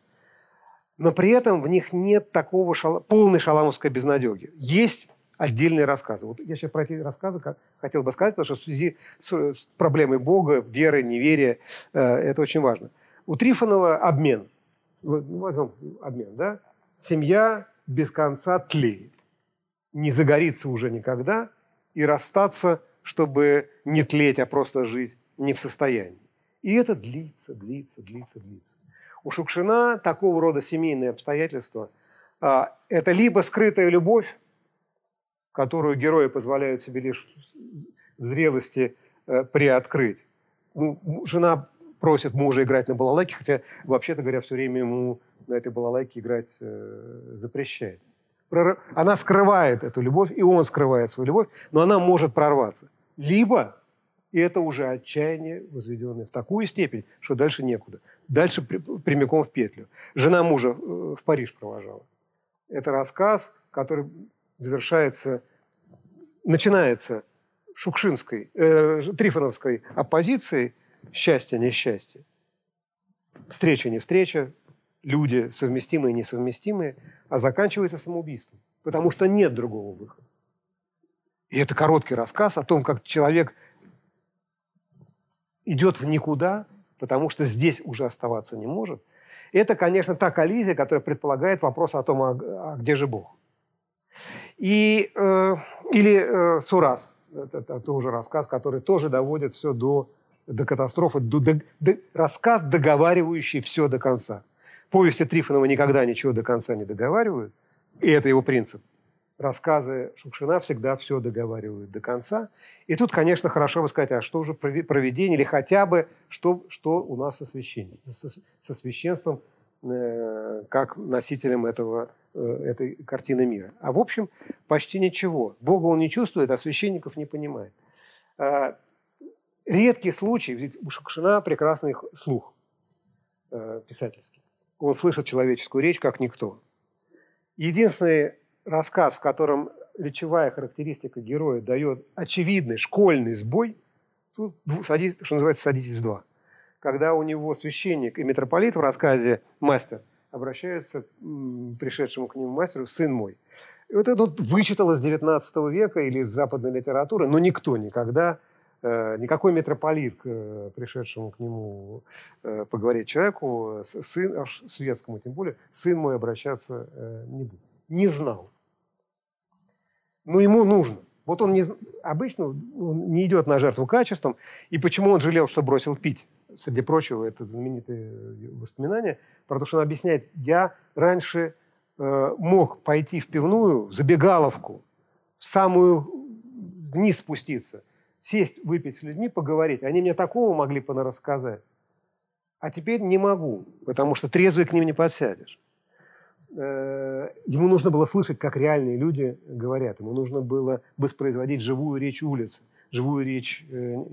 Но при этом в них нет такого шала, полной шаламовской безнадеги. Есть отдельные рассказы. Вот я сейчас про эти рассказы хотел бы сказать, потому что в связи с проблемой Бога, веры, неверия, э, это очень важно. У Трифонова обмен – возьмем обмен, да? Семья без конца тлеет. Не загорится уже никогда, и расстаться, чтобы не тлеть, а просто жить, не в состоянии. И это длится, длится, длится, длится. У Шукшина такого рода семейные обстоятельства а, – это либо скрытая любовь, которую герои позволяют себе лишь в зрелости э, приоткрыть. Ну, жена просит мужа играть на балалайке, хотя, вообще-то говоря, все время ему на этой балалайке играть э, запрещает. Она скрывает эту любовь, и он скрывает свою любовь, но она может прорваться. Либо и это уже отчаяние, возведенное в такую степень, что дальше некуда. Дальше прямиком в петлю. Жена мужа э, в Париж провожала. Это рассказ, который завершается, начинается шукшинской, э, трифоновской оппозицией – счастье, несчастье. Встреча, не встреча, люди совместимые, несовместимые, а заканчивается самоубийством, потому что нет другого выхода. И это короткий рассказ о том, как человек идет в никуда, потому что здесь уже оставаться не может. Это, конечно, та коллизия, которая предполагает вопрос о том, а, а где же Бог. И, э, или э, Сурас, это, это тоже рассказ, который тоже доводит все до до катастрофы, до, до, до, рассказ, договаривающий все до конца. Повести Трифонова никогда ничего до конца не договаривают, и это его принцип. Рассказы Шукшина всегда все договаривают до конца. И тут, конечно, хорошо бы сказать, а что же проведение, или хотя бы, что, что у нас со священством, со, со священством э, как носителем этого, э, этой картины мира. А в общем, почти ничего. Бога он не чувствует, а священников не понимает. А, редкий случай, ведь у Шукшина прекрасный слух э, писательский. Он слышит человеческую речь, как никто. Единственный рассказ, в котором речевая характеристика героя дает очевидный школьный сбой, тут, садись, что называется, садитесь в два. Когда у него священник и митрополит в рассказе «Мастер» обращаются к пришедшему к нему мастеру «Сын мой». И вот это вот вычитал из 19 века или из западной литературы, но никто никогда никакой митрополит, к пришедшему к нему э, поговорить человеку, сын, светскому тем более, сын мой обращаться э, не будет. Не знал. Но ему нужно. Вот он не, обычно он не идет на жертву качеством. И почему он жалел, что бросил пить? Среди прочего, это знаменитые воспоминания, потому что он объясняет, я раньше э, мог пойти в пивную, в забегаловку, в самую вниз спуститься – сесть, выпить с людьми, поговорить. Они мне такого могли рассказать. А теперь не могу, потому что трезвый к ним не подсядешь. Э, ему нужно было слышать, как реальные люди говорят. Ему нужно было воспроизводить живую речь улицы, живую речь э,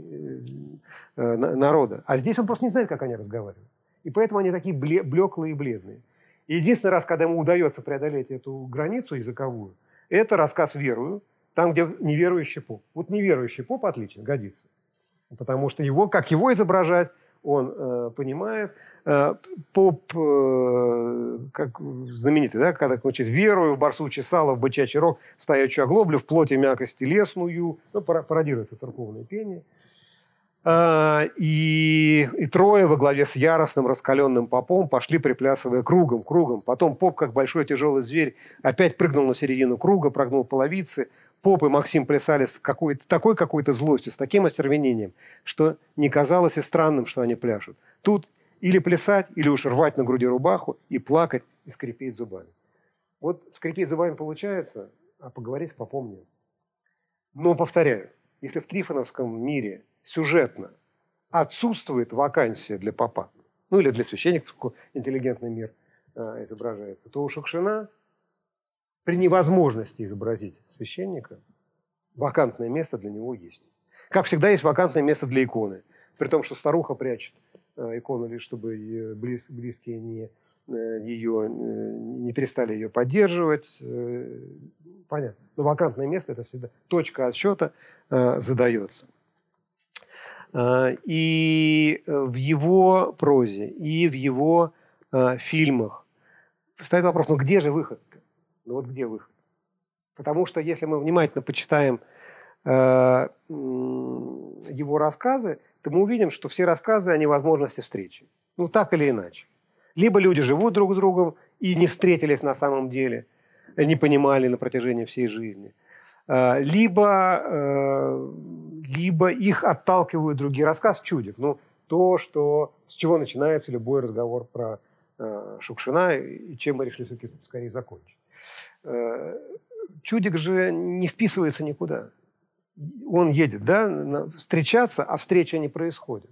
э, народа. А здесь он просто не знает, как они разговаривают. И поэтому они такие блеклые и бледные. Единственный раз, когда ему удается преодолеть эту границу языковую, это рассказ «Верую», там, где неверующий поп. Вот неверующий поп отлично годится. Потому что его, как его изображать, он э, понимает. Э, поп, э, как знаменитый, да, когда значит, верую в барсучье сало, в бычачий рог, в стоячую оглоблю, в плоти мякости лесную. Ну, пародируется церковное пение. Э, и, и трое во главе с яростным раскаленным попом пошли, приплясывая кругом, кругом. Потом поп, как большой тяжелый зверь, опять прыгнул на середину круга, прогнул половицы – Поп и Максим плясали с какой-то, такой какой-то злостью, с таким остервенением, что не казалось и странным, что они пляшут. Тут или плясать, или уж рвать на груди рубаху и плакать, и скрипеть зубами. Вот скрипеть зубами получается, а поговорить попомню. Но, повторяю, если в Трифоновском мире сюжетно отсутствует вакансия для папа, ну или для священников, интеллигентный мир э, изображается, то у Шукшина при невозможности изобразить священника, вакантное место для него есть. Как всегда, есть вакантное место для иконы. При том, что старуха прячет э, икону лишь, чтобы близ, близкие не, э, ее, э, не перестали ее поддерживать. Понятно. Но вакантное место – это всегда точка отсчета задается. И в его прозе, и в его фильмах встает вопрос, ну где же выход? Ну вот где выход? Потому что если мы внимательно почитаем э, его рассказы, то мы увидим, что все рассказы о невозможности встречи. Ну, так или иначе. Либо люди живут друг с другом и не встретились на самом деле, не понимали на протяжении всей жизни. Э, либо, э, либо их отталкивают другие. Рассказ чудик. Ну, то, что, с чего начинается любой разговор про э, Шукшина и чем мы решили все-таки скорее закончить. Э, чудик же не вписывается никуда. Он едет, да, встречаться, а встреча не происходит.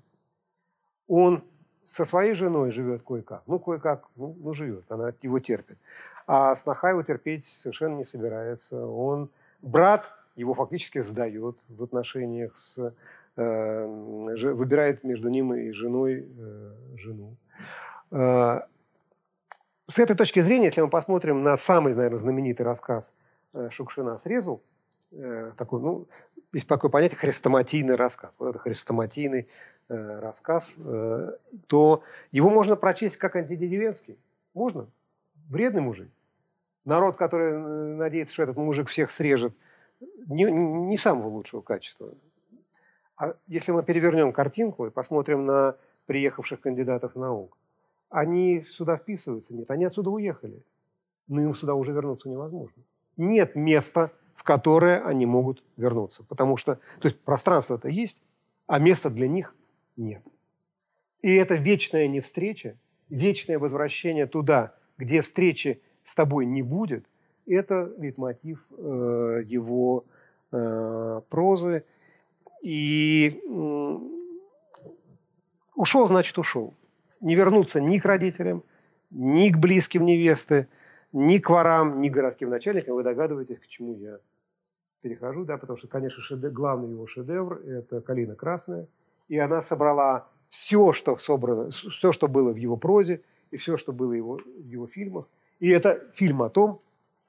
Он со своей женой живет кое-как. Ну, кое-как, ну, ну живет, она его терпит. А сноха его терпеть совершенно не собирается. Он, брат его фактически сдает в отношениях с... Э, выбирает между ним и женой э, жену. Э, с этой точки зрения, если мы посмотрим на самый, наверное, знаменитый рассказ э, Шукшина «Срезал», э, такой, ну, есть такое понятие хрестоматийный рассказ. Вот это хрестоматийный э, рассказ, то его можно прочесть как антидеревенский. Можно. Вредный мужик. Народ, который надеется, что этот мужик всех срежет, не, не самого лучшего качества. А если мы перевернем картинку и посмотрим на приехавших кандидатов наук, они сюда вписываются? Нет, они отсюда уехали. Но им сюда уже вернуться невозможно. Нет места, в которое они могут вернуться. Потому что, то есть пространство-то есть, а места для них нет. И это вечная не встреча, вечное возвращение туда, где встречи с тобой не будет, это лейтмотив э, его э, прозы. И э, ушел, значит, ушел не вернуться ни к родителям, ни к близким невесты, ни к ворам, ни к городским начальникам. Вы догадываетесь, к чему я перехожу, да, потому что, конечно, шедевр, главный его шедевр – это «Калина красная». И она собрала все, что собрано, все, что было в его прозе, и все, что было его, в его фильмах. И это фильм о том,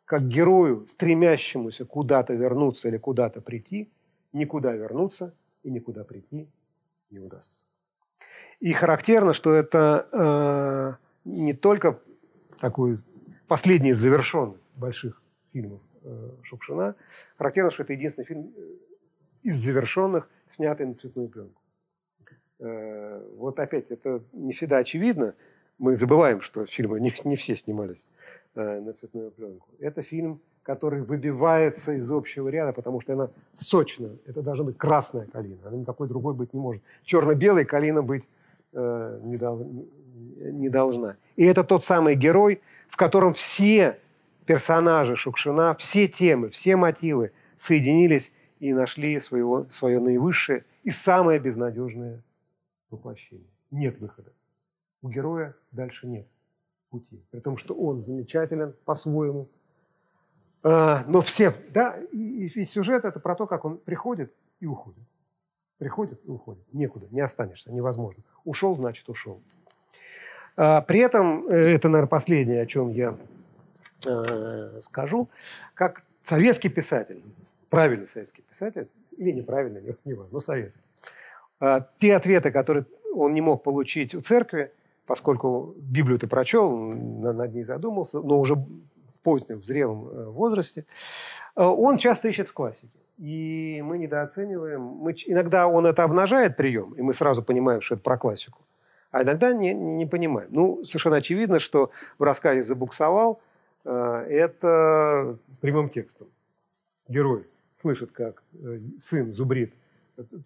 как герою, стремящемуся куда-то вернуться или куда-то прийти, никуда вернуться и никуда прийти не удастся. И характерно, что это э, не только такой последний из завершенных больших фильмов э, Шукшина. Характерно, что это единственный фильм э, из завершенных, снятый на цветную пленку. Э, вот опять, это не всегда очевидно. Мы забываем, что фильмы не, не все снимались э, на цветную пленку. Это фильм, который выбивается из общего ряда, потому что она сочная. Это должна быть красная калина. Она никакой другой быть не может. Черно-белой калина быть Э, не, дол, не должна. И это тот самый герой, в котором все персонажи Шукшина, все темы, все мотивы соединились, и нашли своего, свое наивысшее и самое безнадежное воплощение. Нет выхода. У героя дальше нет пути. При том, что он замечателен по-своему. А, но все, да, и, и сюжет это про то, как он приходит и уходит. Приходит и уходит. Некуда, не останешься, невозможно. Ушел, значит, ушел. А, при этом, э, это, наверное, последнее, о чем я э, скажу, как советский писатель, правильный советский писатель, или неправильный, не, не важно, но советский, а, те ответы, которые он не мог получить у церкви, поскольку Библию ты прочел, над ней задумался, но уже в позднем, в зрелом э, возрасте, он часто ищет в классике. И мы недооцениваем. Мы, иногда он это обнажает прием, и мы сразу понимаем, что это про классику. А иногда не, не понимаем. Ну, совершенно очевидно, что в рассказе «Забуксовал» э, это прямым текстом. Герой слышит, как э, сын зубрит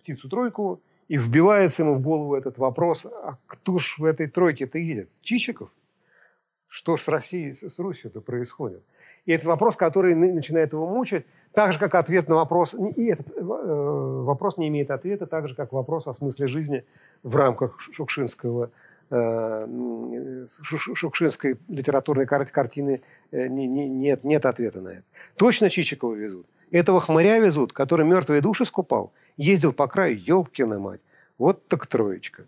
птицу-тройку, и вбивается ему в голову этот вопрос, а кто ж в этой тройке-то едет? Чичиков? Что ж с Россией, с Русью-то происходит? И это вопрос, который начинает его мучить, так же, как ответ на вопрос, и этот э, вопрос не имеет ответа, так же, как вопрос о смысле жизни в рамках Шукшинского, э, Шукшинской литературной картины э, не, не, нет, нет ответа на это. Точно Чичикова везут. Этого хмыря везут, который мертвые души скупал, ездил по краю, елкина мать. Вот так троечка.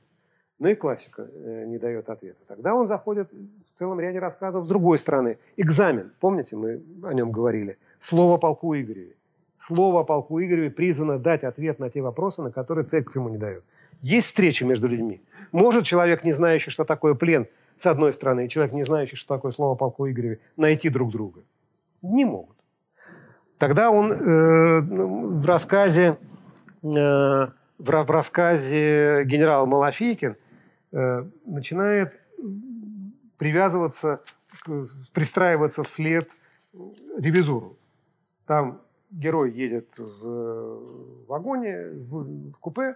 Ну и классика э, не дает ответа. Тогда он заходит в целом ряде рассказов с другой стороны. Экзамен. Помните, мы о нем говорили. Слово полку Игореве. Слово полку Игореве призвано дать ответ на те вопросы, на которые церковь ему не дает. Есть встреча между людьми. Может человек, не знающий, что такое плен, с одной стороны, и человек, не знающий, что такое слово полку Игореве, найти друг друга? Не могут. Тогда он э, в рассказе, э, в, в рассказе генерала Малафейкин – Э, начинает привязываться, пристраиваться вслед ревизору. Там герой едет в вагоне, в купе,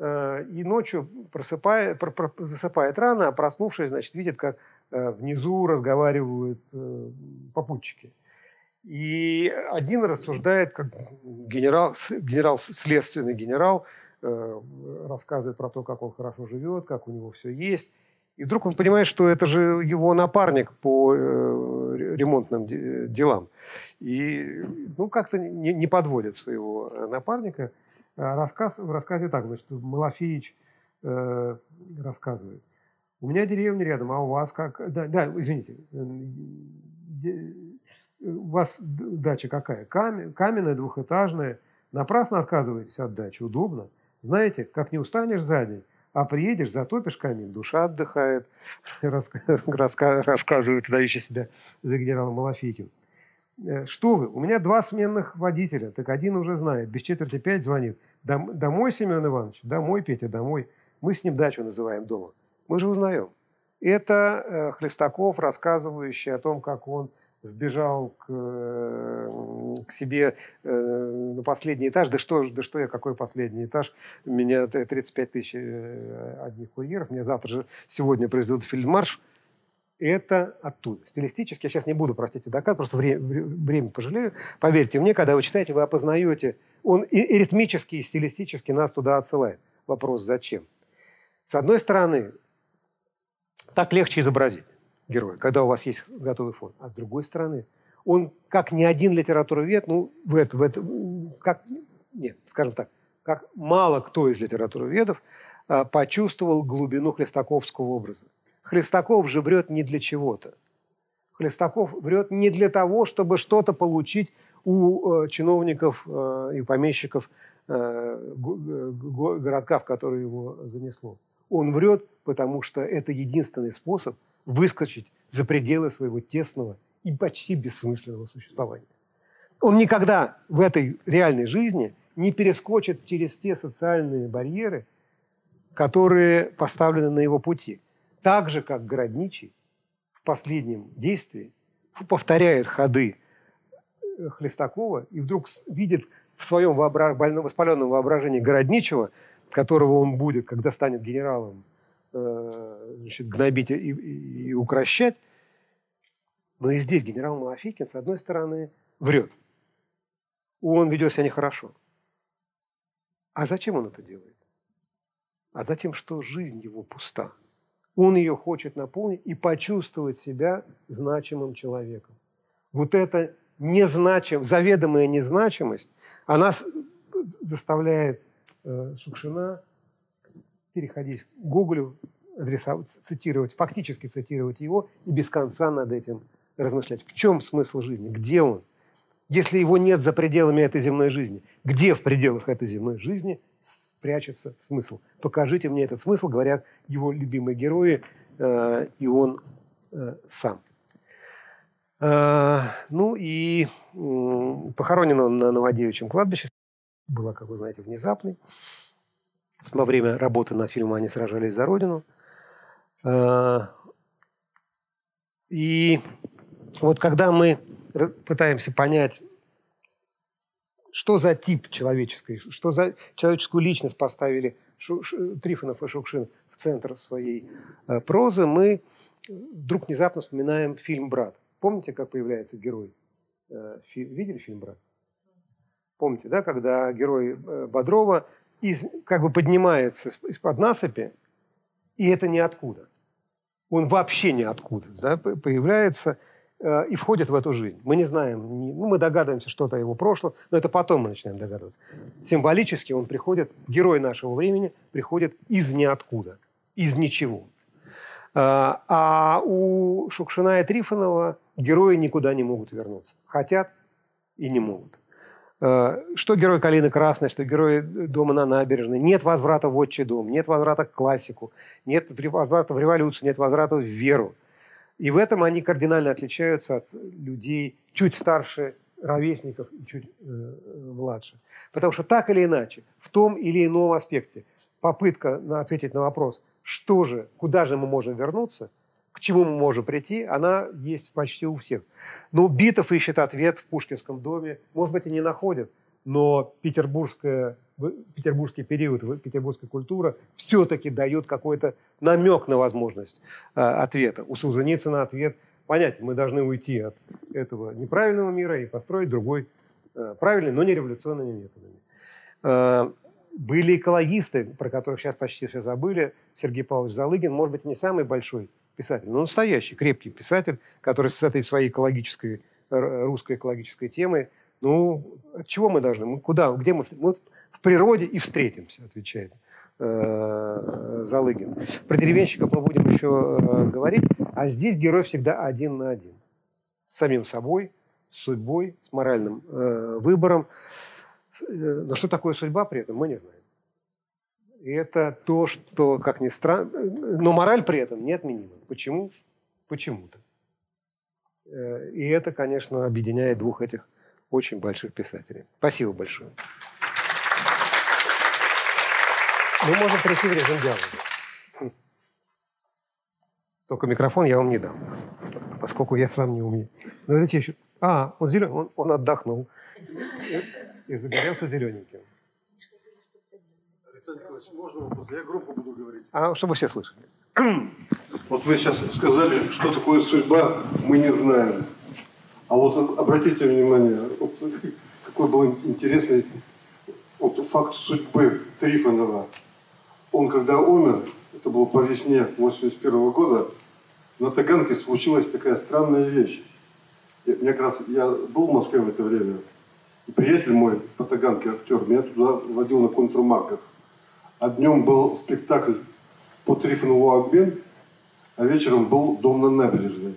э, и ночью просыпает, засыпает рано, а проснувшись, значит, видит, как э, внизу разговаривают попутчики. И один рассуждает, как генерал, генерал следственный генерал, Э, рассказывает про то, как он хорошо живет, как у него все есть. И вдруг он понимает, что это же его напарник по э, ремонтным делам. И ну, как-то не, не подводит своего напарника. А рассказ, в рассказе так, значит, Малафеевич э, рассказывает. У меня деревня рядом, а у вас как? Да, да извините. У вас дача какая? Каменная, двухэтажная. Напрасно отказываетесь от дачи. Удобно. Знаете, как не устанешь за день, а приедешь, затопишь камин, душа отдыхает, рассказывает дающий себя за генералом Малафейкин. Э, что вы, у меня два сменных водителя, так один уже знает, без четверти пять звонит. Домой, Семен Иванович? Домой, Петя, домой. Мы с ним дачу называем дома. Мы же узнаем. Это э, Хлестаков, рассказывающий о том, как он вбежал к, э, к себе на последний этаж. Да что, да что я, какой последний этаж? У меня 35 тысяч э, одних курьеров. Мне завтра же, сегодня произведут фильмарш. Это оттуда. Стилистически, я сейчас не буду, простите, доказ, просто время, время пожалею. Поверьте мне, когда вы читаете, вы опознаете. Он и, и ритмически, и стилистически нас туда отсылает. Вопрос, зачем? С одной стороны, так легче изобразить героя, когда у вас есть готовый фон. А с другой стороны, он, как ни один литературовед, ну, в это, в это, как, нет, скажем так, как мало кто из литературоведов а, почувствовал глубину хлестаковского образа. Хлестаков же врет не для чего-то. Хлестаков врет не для того, чтобы что-то получить у э, чиновников э, и помещиков э, городка, в который его занесло. Он врет, потому что это единственный способ выскочить за пределы своего тесного и почти бессмысленного существования. Он никогда в этой реальной жизни не перескочит через те социальные барьеры, которые поставлены на его пути. Так же, как Городничий в последнем действии повторяет ходы э, Хлестакова и вдруг видит в своем вообра... воспаленном воображении Городничего, которого он будет, когда станет генералом Э, значит, гнобить и, и, и укращать. Но и здесь генерал Малафикин, с одной стороны, врет. Он ведет себя нехорошо. А зачем он это делает? А затем, что жизнь его пуста. Он ее хочет наполнить и почувствовать себя значимым человеком. Вот эта незначим, заведомая незначимость, она заставляет э, Шукшина переходить к Гоголю, адресовать, цитировать, фактически цитировать его и без конца над этим размышлять. В чем смысл жизни? Где он? Если его нет за пределами этой земной жизни, где в пределах этой земной жизни прячется смысл? Покажите мне этот смысл, говорят его любимые герои, э, и он э, сам. Э, ну и э, похоронен он на Новодевичьем кладбище. Была, как вы знаете, внезапной. Во время работы над фильмом они сражались за Родину. Э, и вот когда мы пытаемся понять, что за тип человеческой, что за человеческую личность поставили Шу, Ш, Трифонов и Шукшин в центр своей э, прозы, мы вдруг внезапно вспоминаем фильм «Брат». Помните, как появляется герой? Э, фи, видели фильм «Брат»? Помните, да, когда герой э, Бодрова из, как бы поднимается из-под насыпи, и это ниоткуда. Он вообще ниоткуда да, появляется и входит в эту жизнь. Мы не знаем, ну, мы догадываемся что-то о его прошлом, но это потом мы начинаем догадываться. Символически он приходит, герой нашего времени приходит из ниоткуда, из ничего. Э, а у Шукшина и Трифонова герои никуда не могут вернуться. Хотят и не могут. Э, что герой «Калины Красной», что герой «Дома на набережной». Нет возврата в отчий дом, нет возврата к классику, нет возврата в революцию, нет возврата в веру. И в этом они кардинально отличаются от людей чуть старше ровесников и чуть э, младше. Потому что так или иначе, в том или ином аспекте, попытка на, ответить на вопрос, что же, куда же мы можем вернуться, к чему мы можем прийти, она есть почти у всех. Но Битов ищет ответ в Пушкинском доме, может быть, и не находит, но петербургская петербургский период, петербургская культура все-таки дает какой-то намек на возможность э, ответа. У Солженицына ответ понятен. Мы должны уйти от этого неправильного мира и построить другой э, правильный, но не революционными методами. Э, были экологисты, про которых сейчас почти все забыли. Сергей Павлович Залыгин, может быть, не самый большой писатель, но настоящий, крепкий писатель, который с этой своей экологической, русской экологической темой ну, от чего мы должны? Мы куда? Где мы? Мы в природе и встретимся, отвечает э, Залыгин. Про деревенщиков мы будем еще э, говорить. А здесь герой всегда один на один. С самим собой, с судьбой, с моральным э, выбором. Но что такое судьба при этом, мы не знаем. И это то, что, как ни странно, но мораль при этом не отменима. Почему? Почему-то. И это, конечно, объединяет двух этих очень больших писателей. Спасибо большое. Мы можем прийти в режим диалога. Только микрофон я вам не дам, поскольку я сам не умею. Но это еще... А, он зеленый, он, он отдохнул и, и загорелся зелененьким. Александр Николаевич, можно вопрос? Я громко буду говорить. А, чтобы все слышали. Вот вы сейчас сказали, что такое судьба, мы не знаем. А вот обратите внимание, вот, какой был интересный вот, факт судьбы Трифонова. Он когда умер, это было по весне 81 года, на Таганке случилась такая странная вещь. Я, мне как раз, я был в Москве в это время, и приятель мой по Таганке, актер, меня туда водил на контрмарках. А днем был спектакль по Трифонову обмен, а вечером был дом на набережной.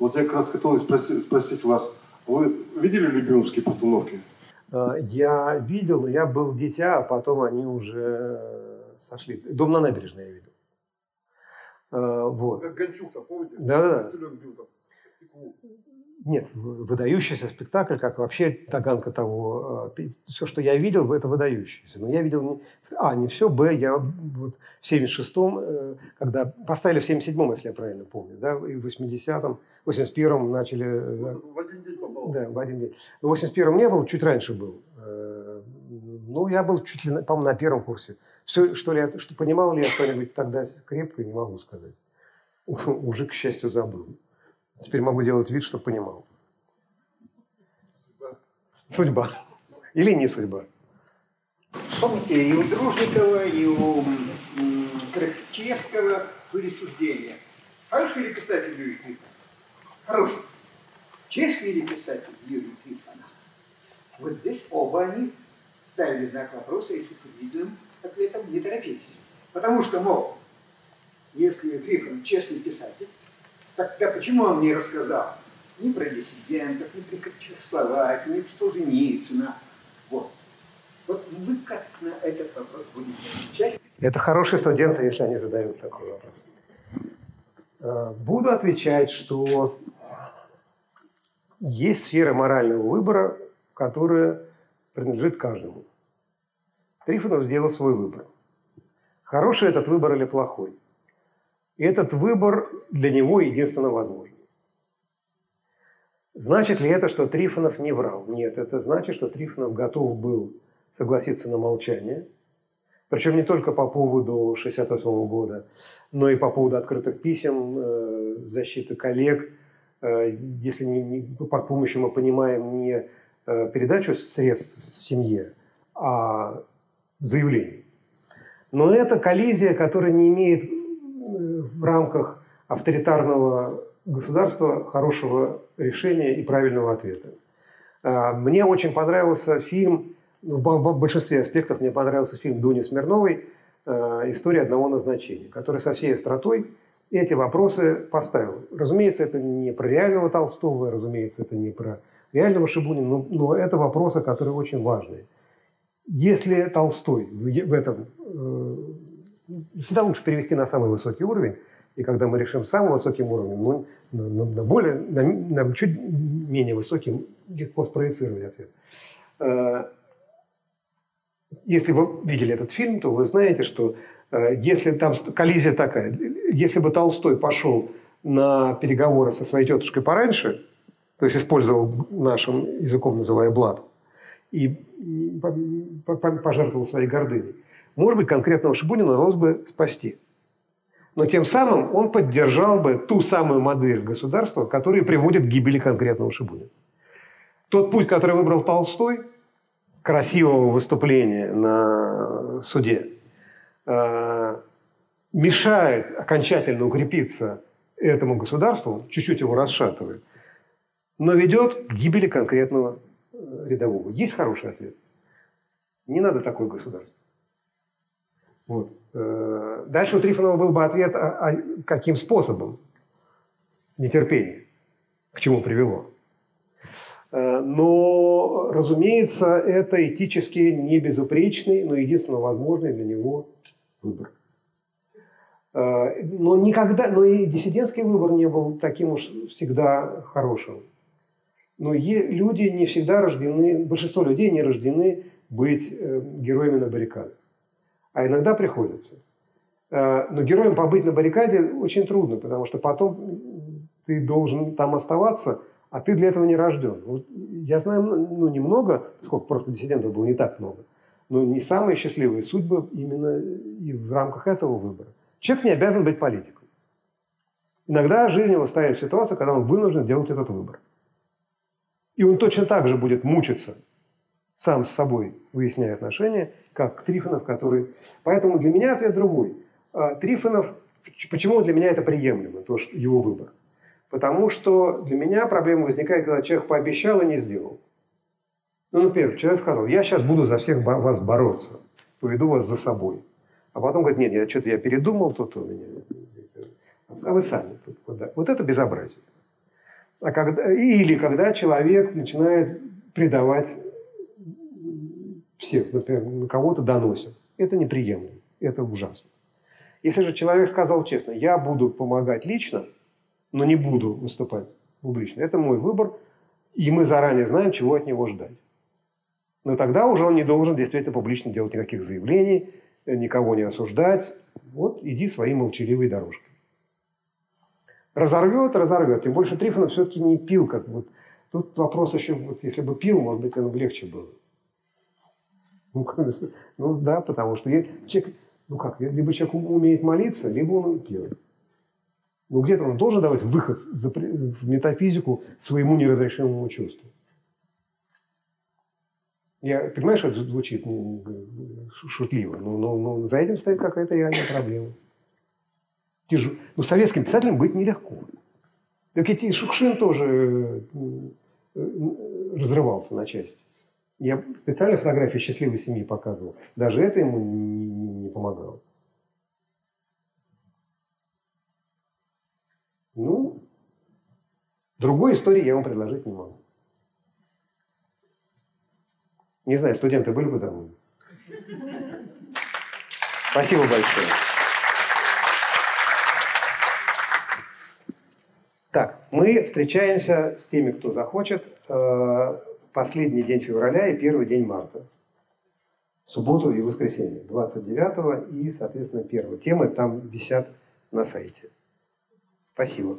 Вот я как раз хотел спросить, спросить вас, вы видели любимовские постановки? А, я видел, но я был дитя, а потом они уже сошли. Дом на набережной я видел. А, вот. Как Гончук там, помните? Да, да. Нет, выдающийся спектакль, как вообще Таганка того. А, все, что я видел, это выдающийся. Но я видел, не, а, не все, б, я вот в 76-м, э, когда поставили в 77-м, если я правильно помню, да, и в 80-м, в 81-м начали... Э, в один день попал. Да, в один день. В 81-м не был, чуть раньше был. Э, ну, я был чуть ли, по-моему, на первом курсе. Все, что ли, что понимал ли я что-нибудь тогда крепко, не могу сказать. Уже, к счастью, забыл. Теперь могу делать вид, что понимал. Судьба. Судьба. Или не судьба. помните, и у Дружникова, и у Крачевского были суждения. Хороший ли писатель Юрий Трифонов? Хороший. Честный ли писатель Юрий Трифонов? Вот здесь оба они ставили знак вопроса и с утвердительным ответом не торопились. Потому что, мол, если Трифонов честный писатель, тогда почему он не рассказал ни про диссидентов, ни про Чехословакию, ни про Солженицына? Вот. Вот вы как на этот вопрос будете отвечать? Это хорошие студенты, если они задают такой вопрос. Э, буду отвечать, что есть сфера морального выбора, которая принадлежит каждому. Трифонов сделал свой выбор. Хороший этот выбор или плохой? Этот выбор для него единственно возможен. Значит ли это, что Трифонов не врал? Нет, это значит, что Трифонов готов был согласиться на молчание. Причем не только по поводу 1968 года, но и по поводу открытых писем, э, защиты коллег. Э, если не, не, под помощью мы понимаем не э, передачу средств семье, а заявление. Но это коллизия, которая не имеет в рамках авторитарного государства хорошего решения и правильного ответа. Мне очень понравился фильм ну, в большинстве аспектов мне понравился фильм Дуни Смирновой э, «История одного назначения», который со всей остротой эти вопросы поставил. Разумеется, это не про реального Толстого, разумеется, это не про реального Шибунина, но, но это вопросы, которые очень важные. Если Толстой в, в этом... Всегда лучше перевести на самый высокий уровень, и когда мы решим самым высоким уровнем, ну, на, на, на более, на, на чуть менее высоким легко спроецировать ответ. Э, если вы видели этот фильм, то вы знаете, что э, если там коллизия такая, если бы Толстой пошел на переговоры со своей тетушкой пораньше, то есть использовал нашим языком называя блат, и пожертвовал своей гордыней, может быть, конкретного Шибунина удалось бы спасти. Но тем самым он поддержал бы ту самую модель государства, которая приводит к гибели конкретного Шибунина. Тот путь, который выбрал Толстой – красивого выступления на суде э, мешает окончательно укрепиться этому государству, чуть-чуть его расшатывает, но ведет к гибели конкретного э, рядового. Есть хороший ответ. Не надо такое государство. Вот. Э, дальше у Трифонова был бы ответ, а, а каким способом нетерпение, к чему привело. Э, но, разумеется, это этически не безупречный, но единственно возможный для него выбор. Э, но никогда, но и диссидентский выбор не был таким уж всегда хорошим. Но люди не всегда рождены, большинство людей не рождены быть героями на баррикадах. А иногда приходится. Но героем побыть на баррикаде очень трудно, потому что потом ты должен там оставаться – а ты для этого не рожден. Вот я знаю ну, немного, сколько просто диссидентов было не так много, но не самые счастливые судьбы именно и в рамках этого выбора. Человек не обязан быть политиком. Иногда жизнь его ставит в ситуацию, когда он вынужден делать этот выбор. И он точно так же будет мучиться сам с собой, выясняя отношения, как Трифонов, который... Поэтому для меня ответ другой. А, Трифонов, почему для меня это приемлемо, то, что его выбор? Потому что для меня проблема возникает, когда человек пообещал и не сделал. Ну, например, человек сказал, я сейчас буду за всех вас бороться, поведу вас за собой. А потом говорит, нет, я что-то я передумал, тут у меня... А вы сами. Вот это безобразие. А когда, или когда человек начинает предавать всех, например, на кого-то доносит. Это неприемлемо, это ужасно. Если же человек сказал честно, я буду помогать лично, но не буду выступать публично. Это мой выбор, и мы заранее знаем, чего от него ждать. Но тогда уже он не должен действительно публично делать никаких заявлений, никого не осуждать. Вот иди своей молчаливой дорожкой. Разорвет, разорвет. Тем больше Трифонов все-таки не пил. Как вот. Тут вопрос еще, вот, если бы пил, может быть, ему легче было. Ну, ну да, потому что я, человек, ну как, либо человек умеет молиться, либо он пьет. Ну где-то он должен давать выход в метафизику своему неразрешимому чувству. Я понимаю, что это звучит шутливо, но, но, но за этим стоит какая-то реальная проблема. Тяжу... Ну, советским писателем быть нелегко. Так и Шукшин тоже разрывался на части. Я специально фотографии счастливой семьи показывал. Даже это ему не, не помогало. Ну, другой истории я вам предложить не могу. Не знаю, студенты были бы довольны? Спасибо большое. Так, мы встречаемся с теми, кто захочет, э, последний день февраля и первый день марта. Субботу и воскресенье, 29 и, соответственно, 1. Темы там висят на сайте. Спасибо.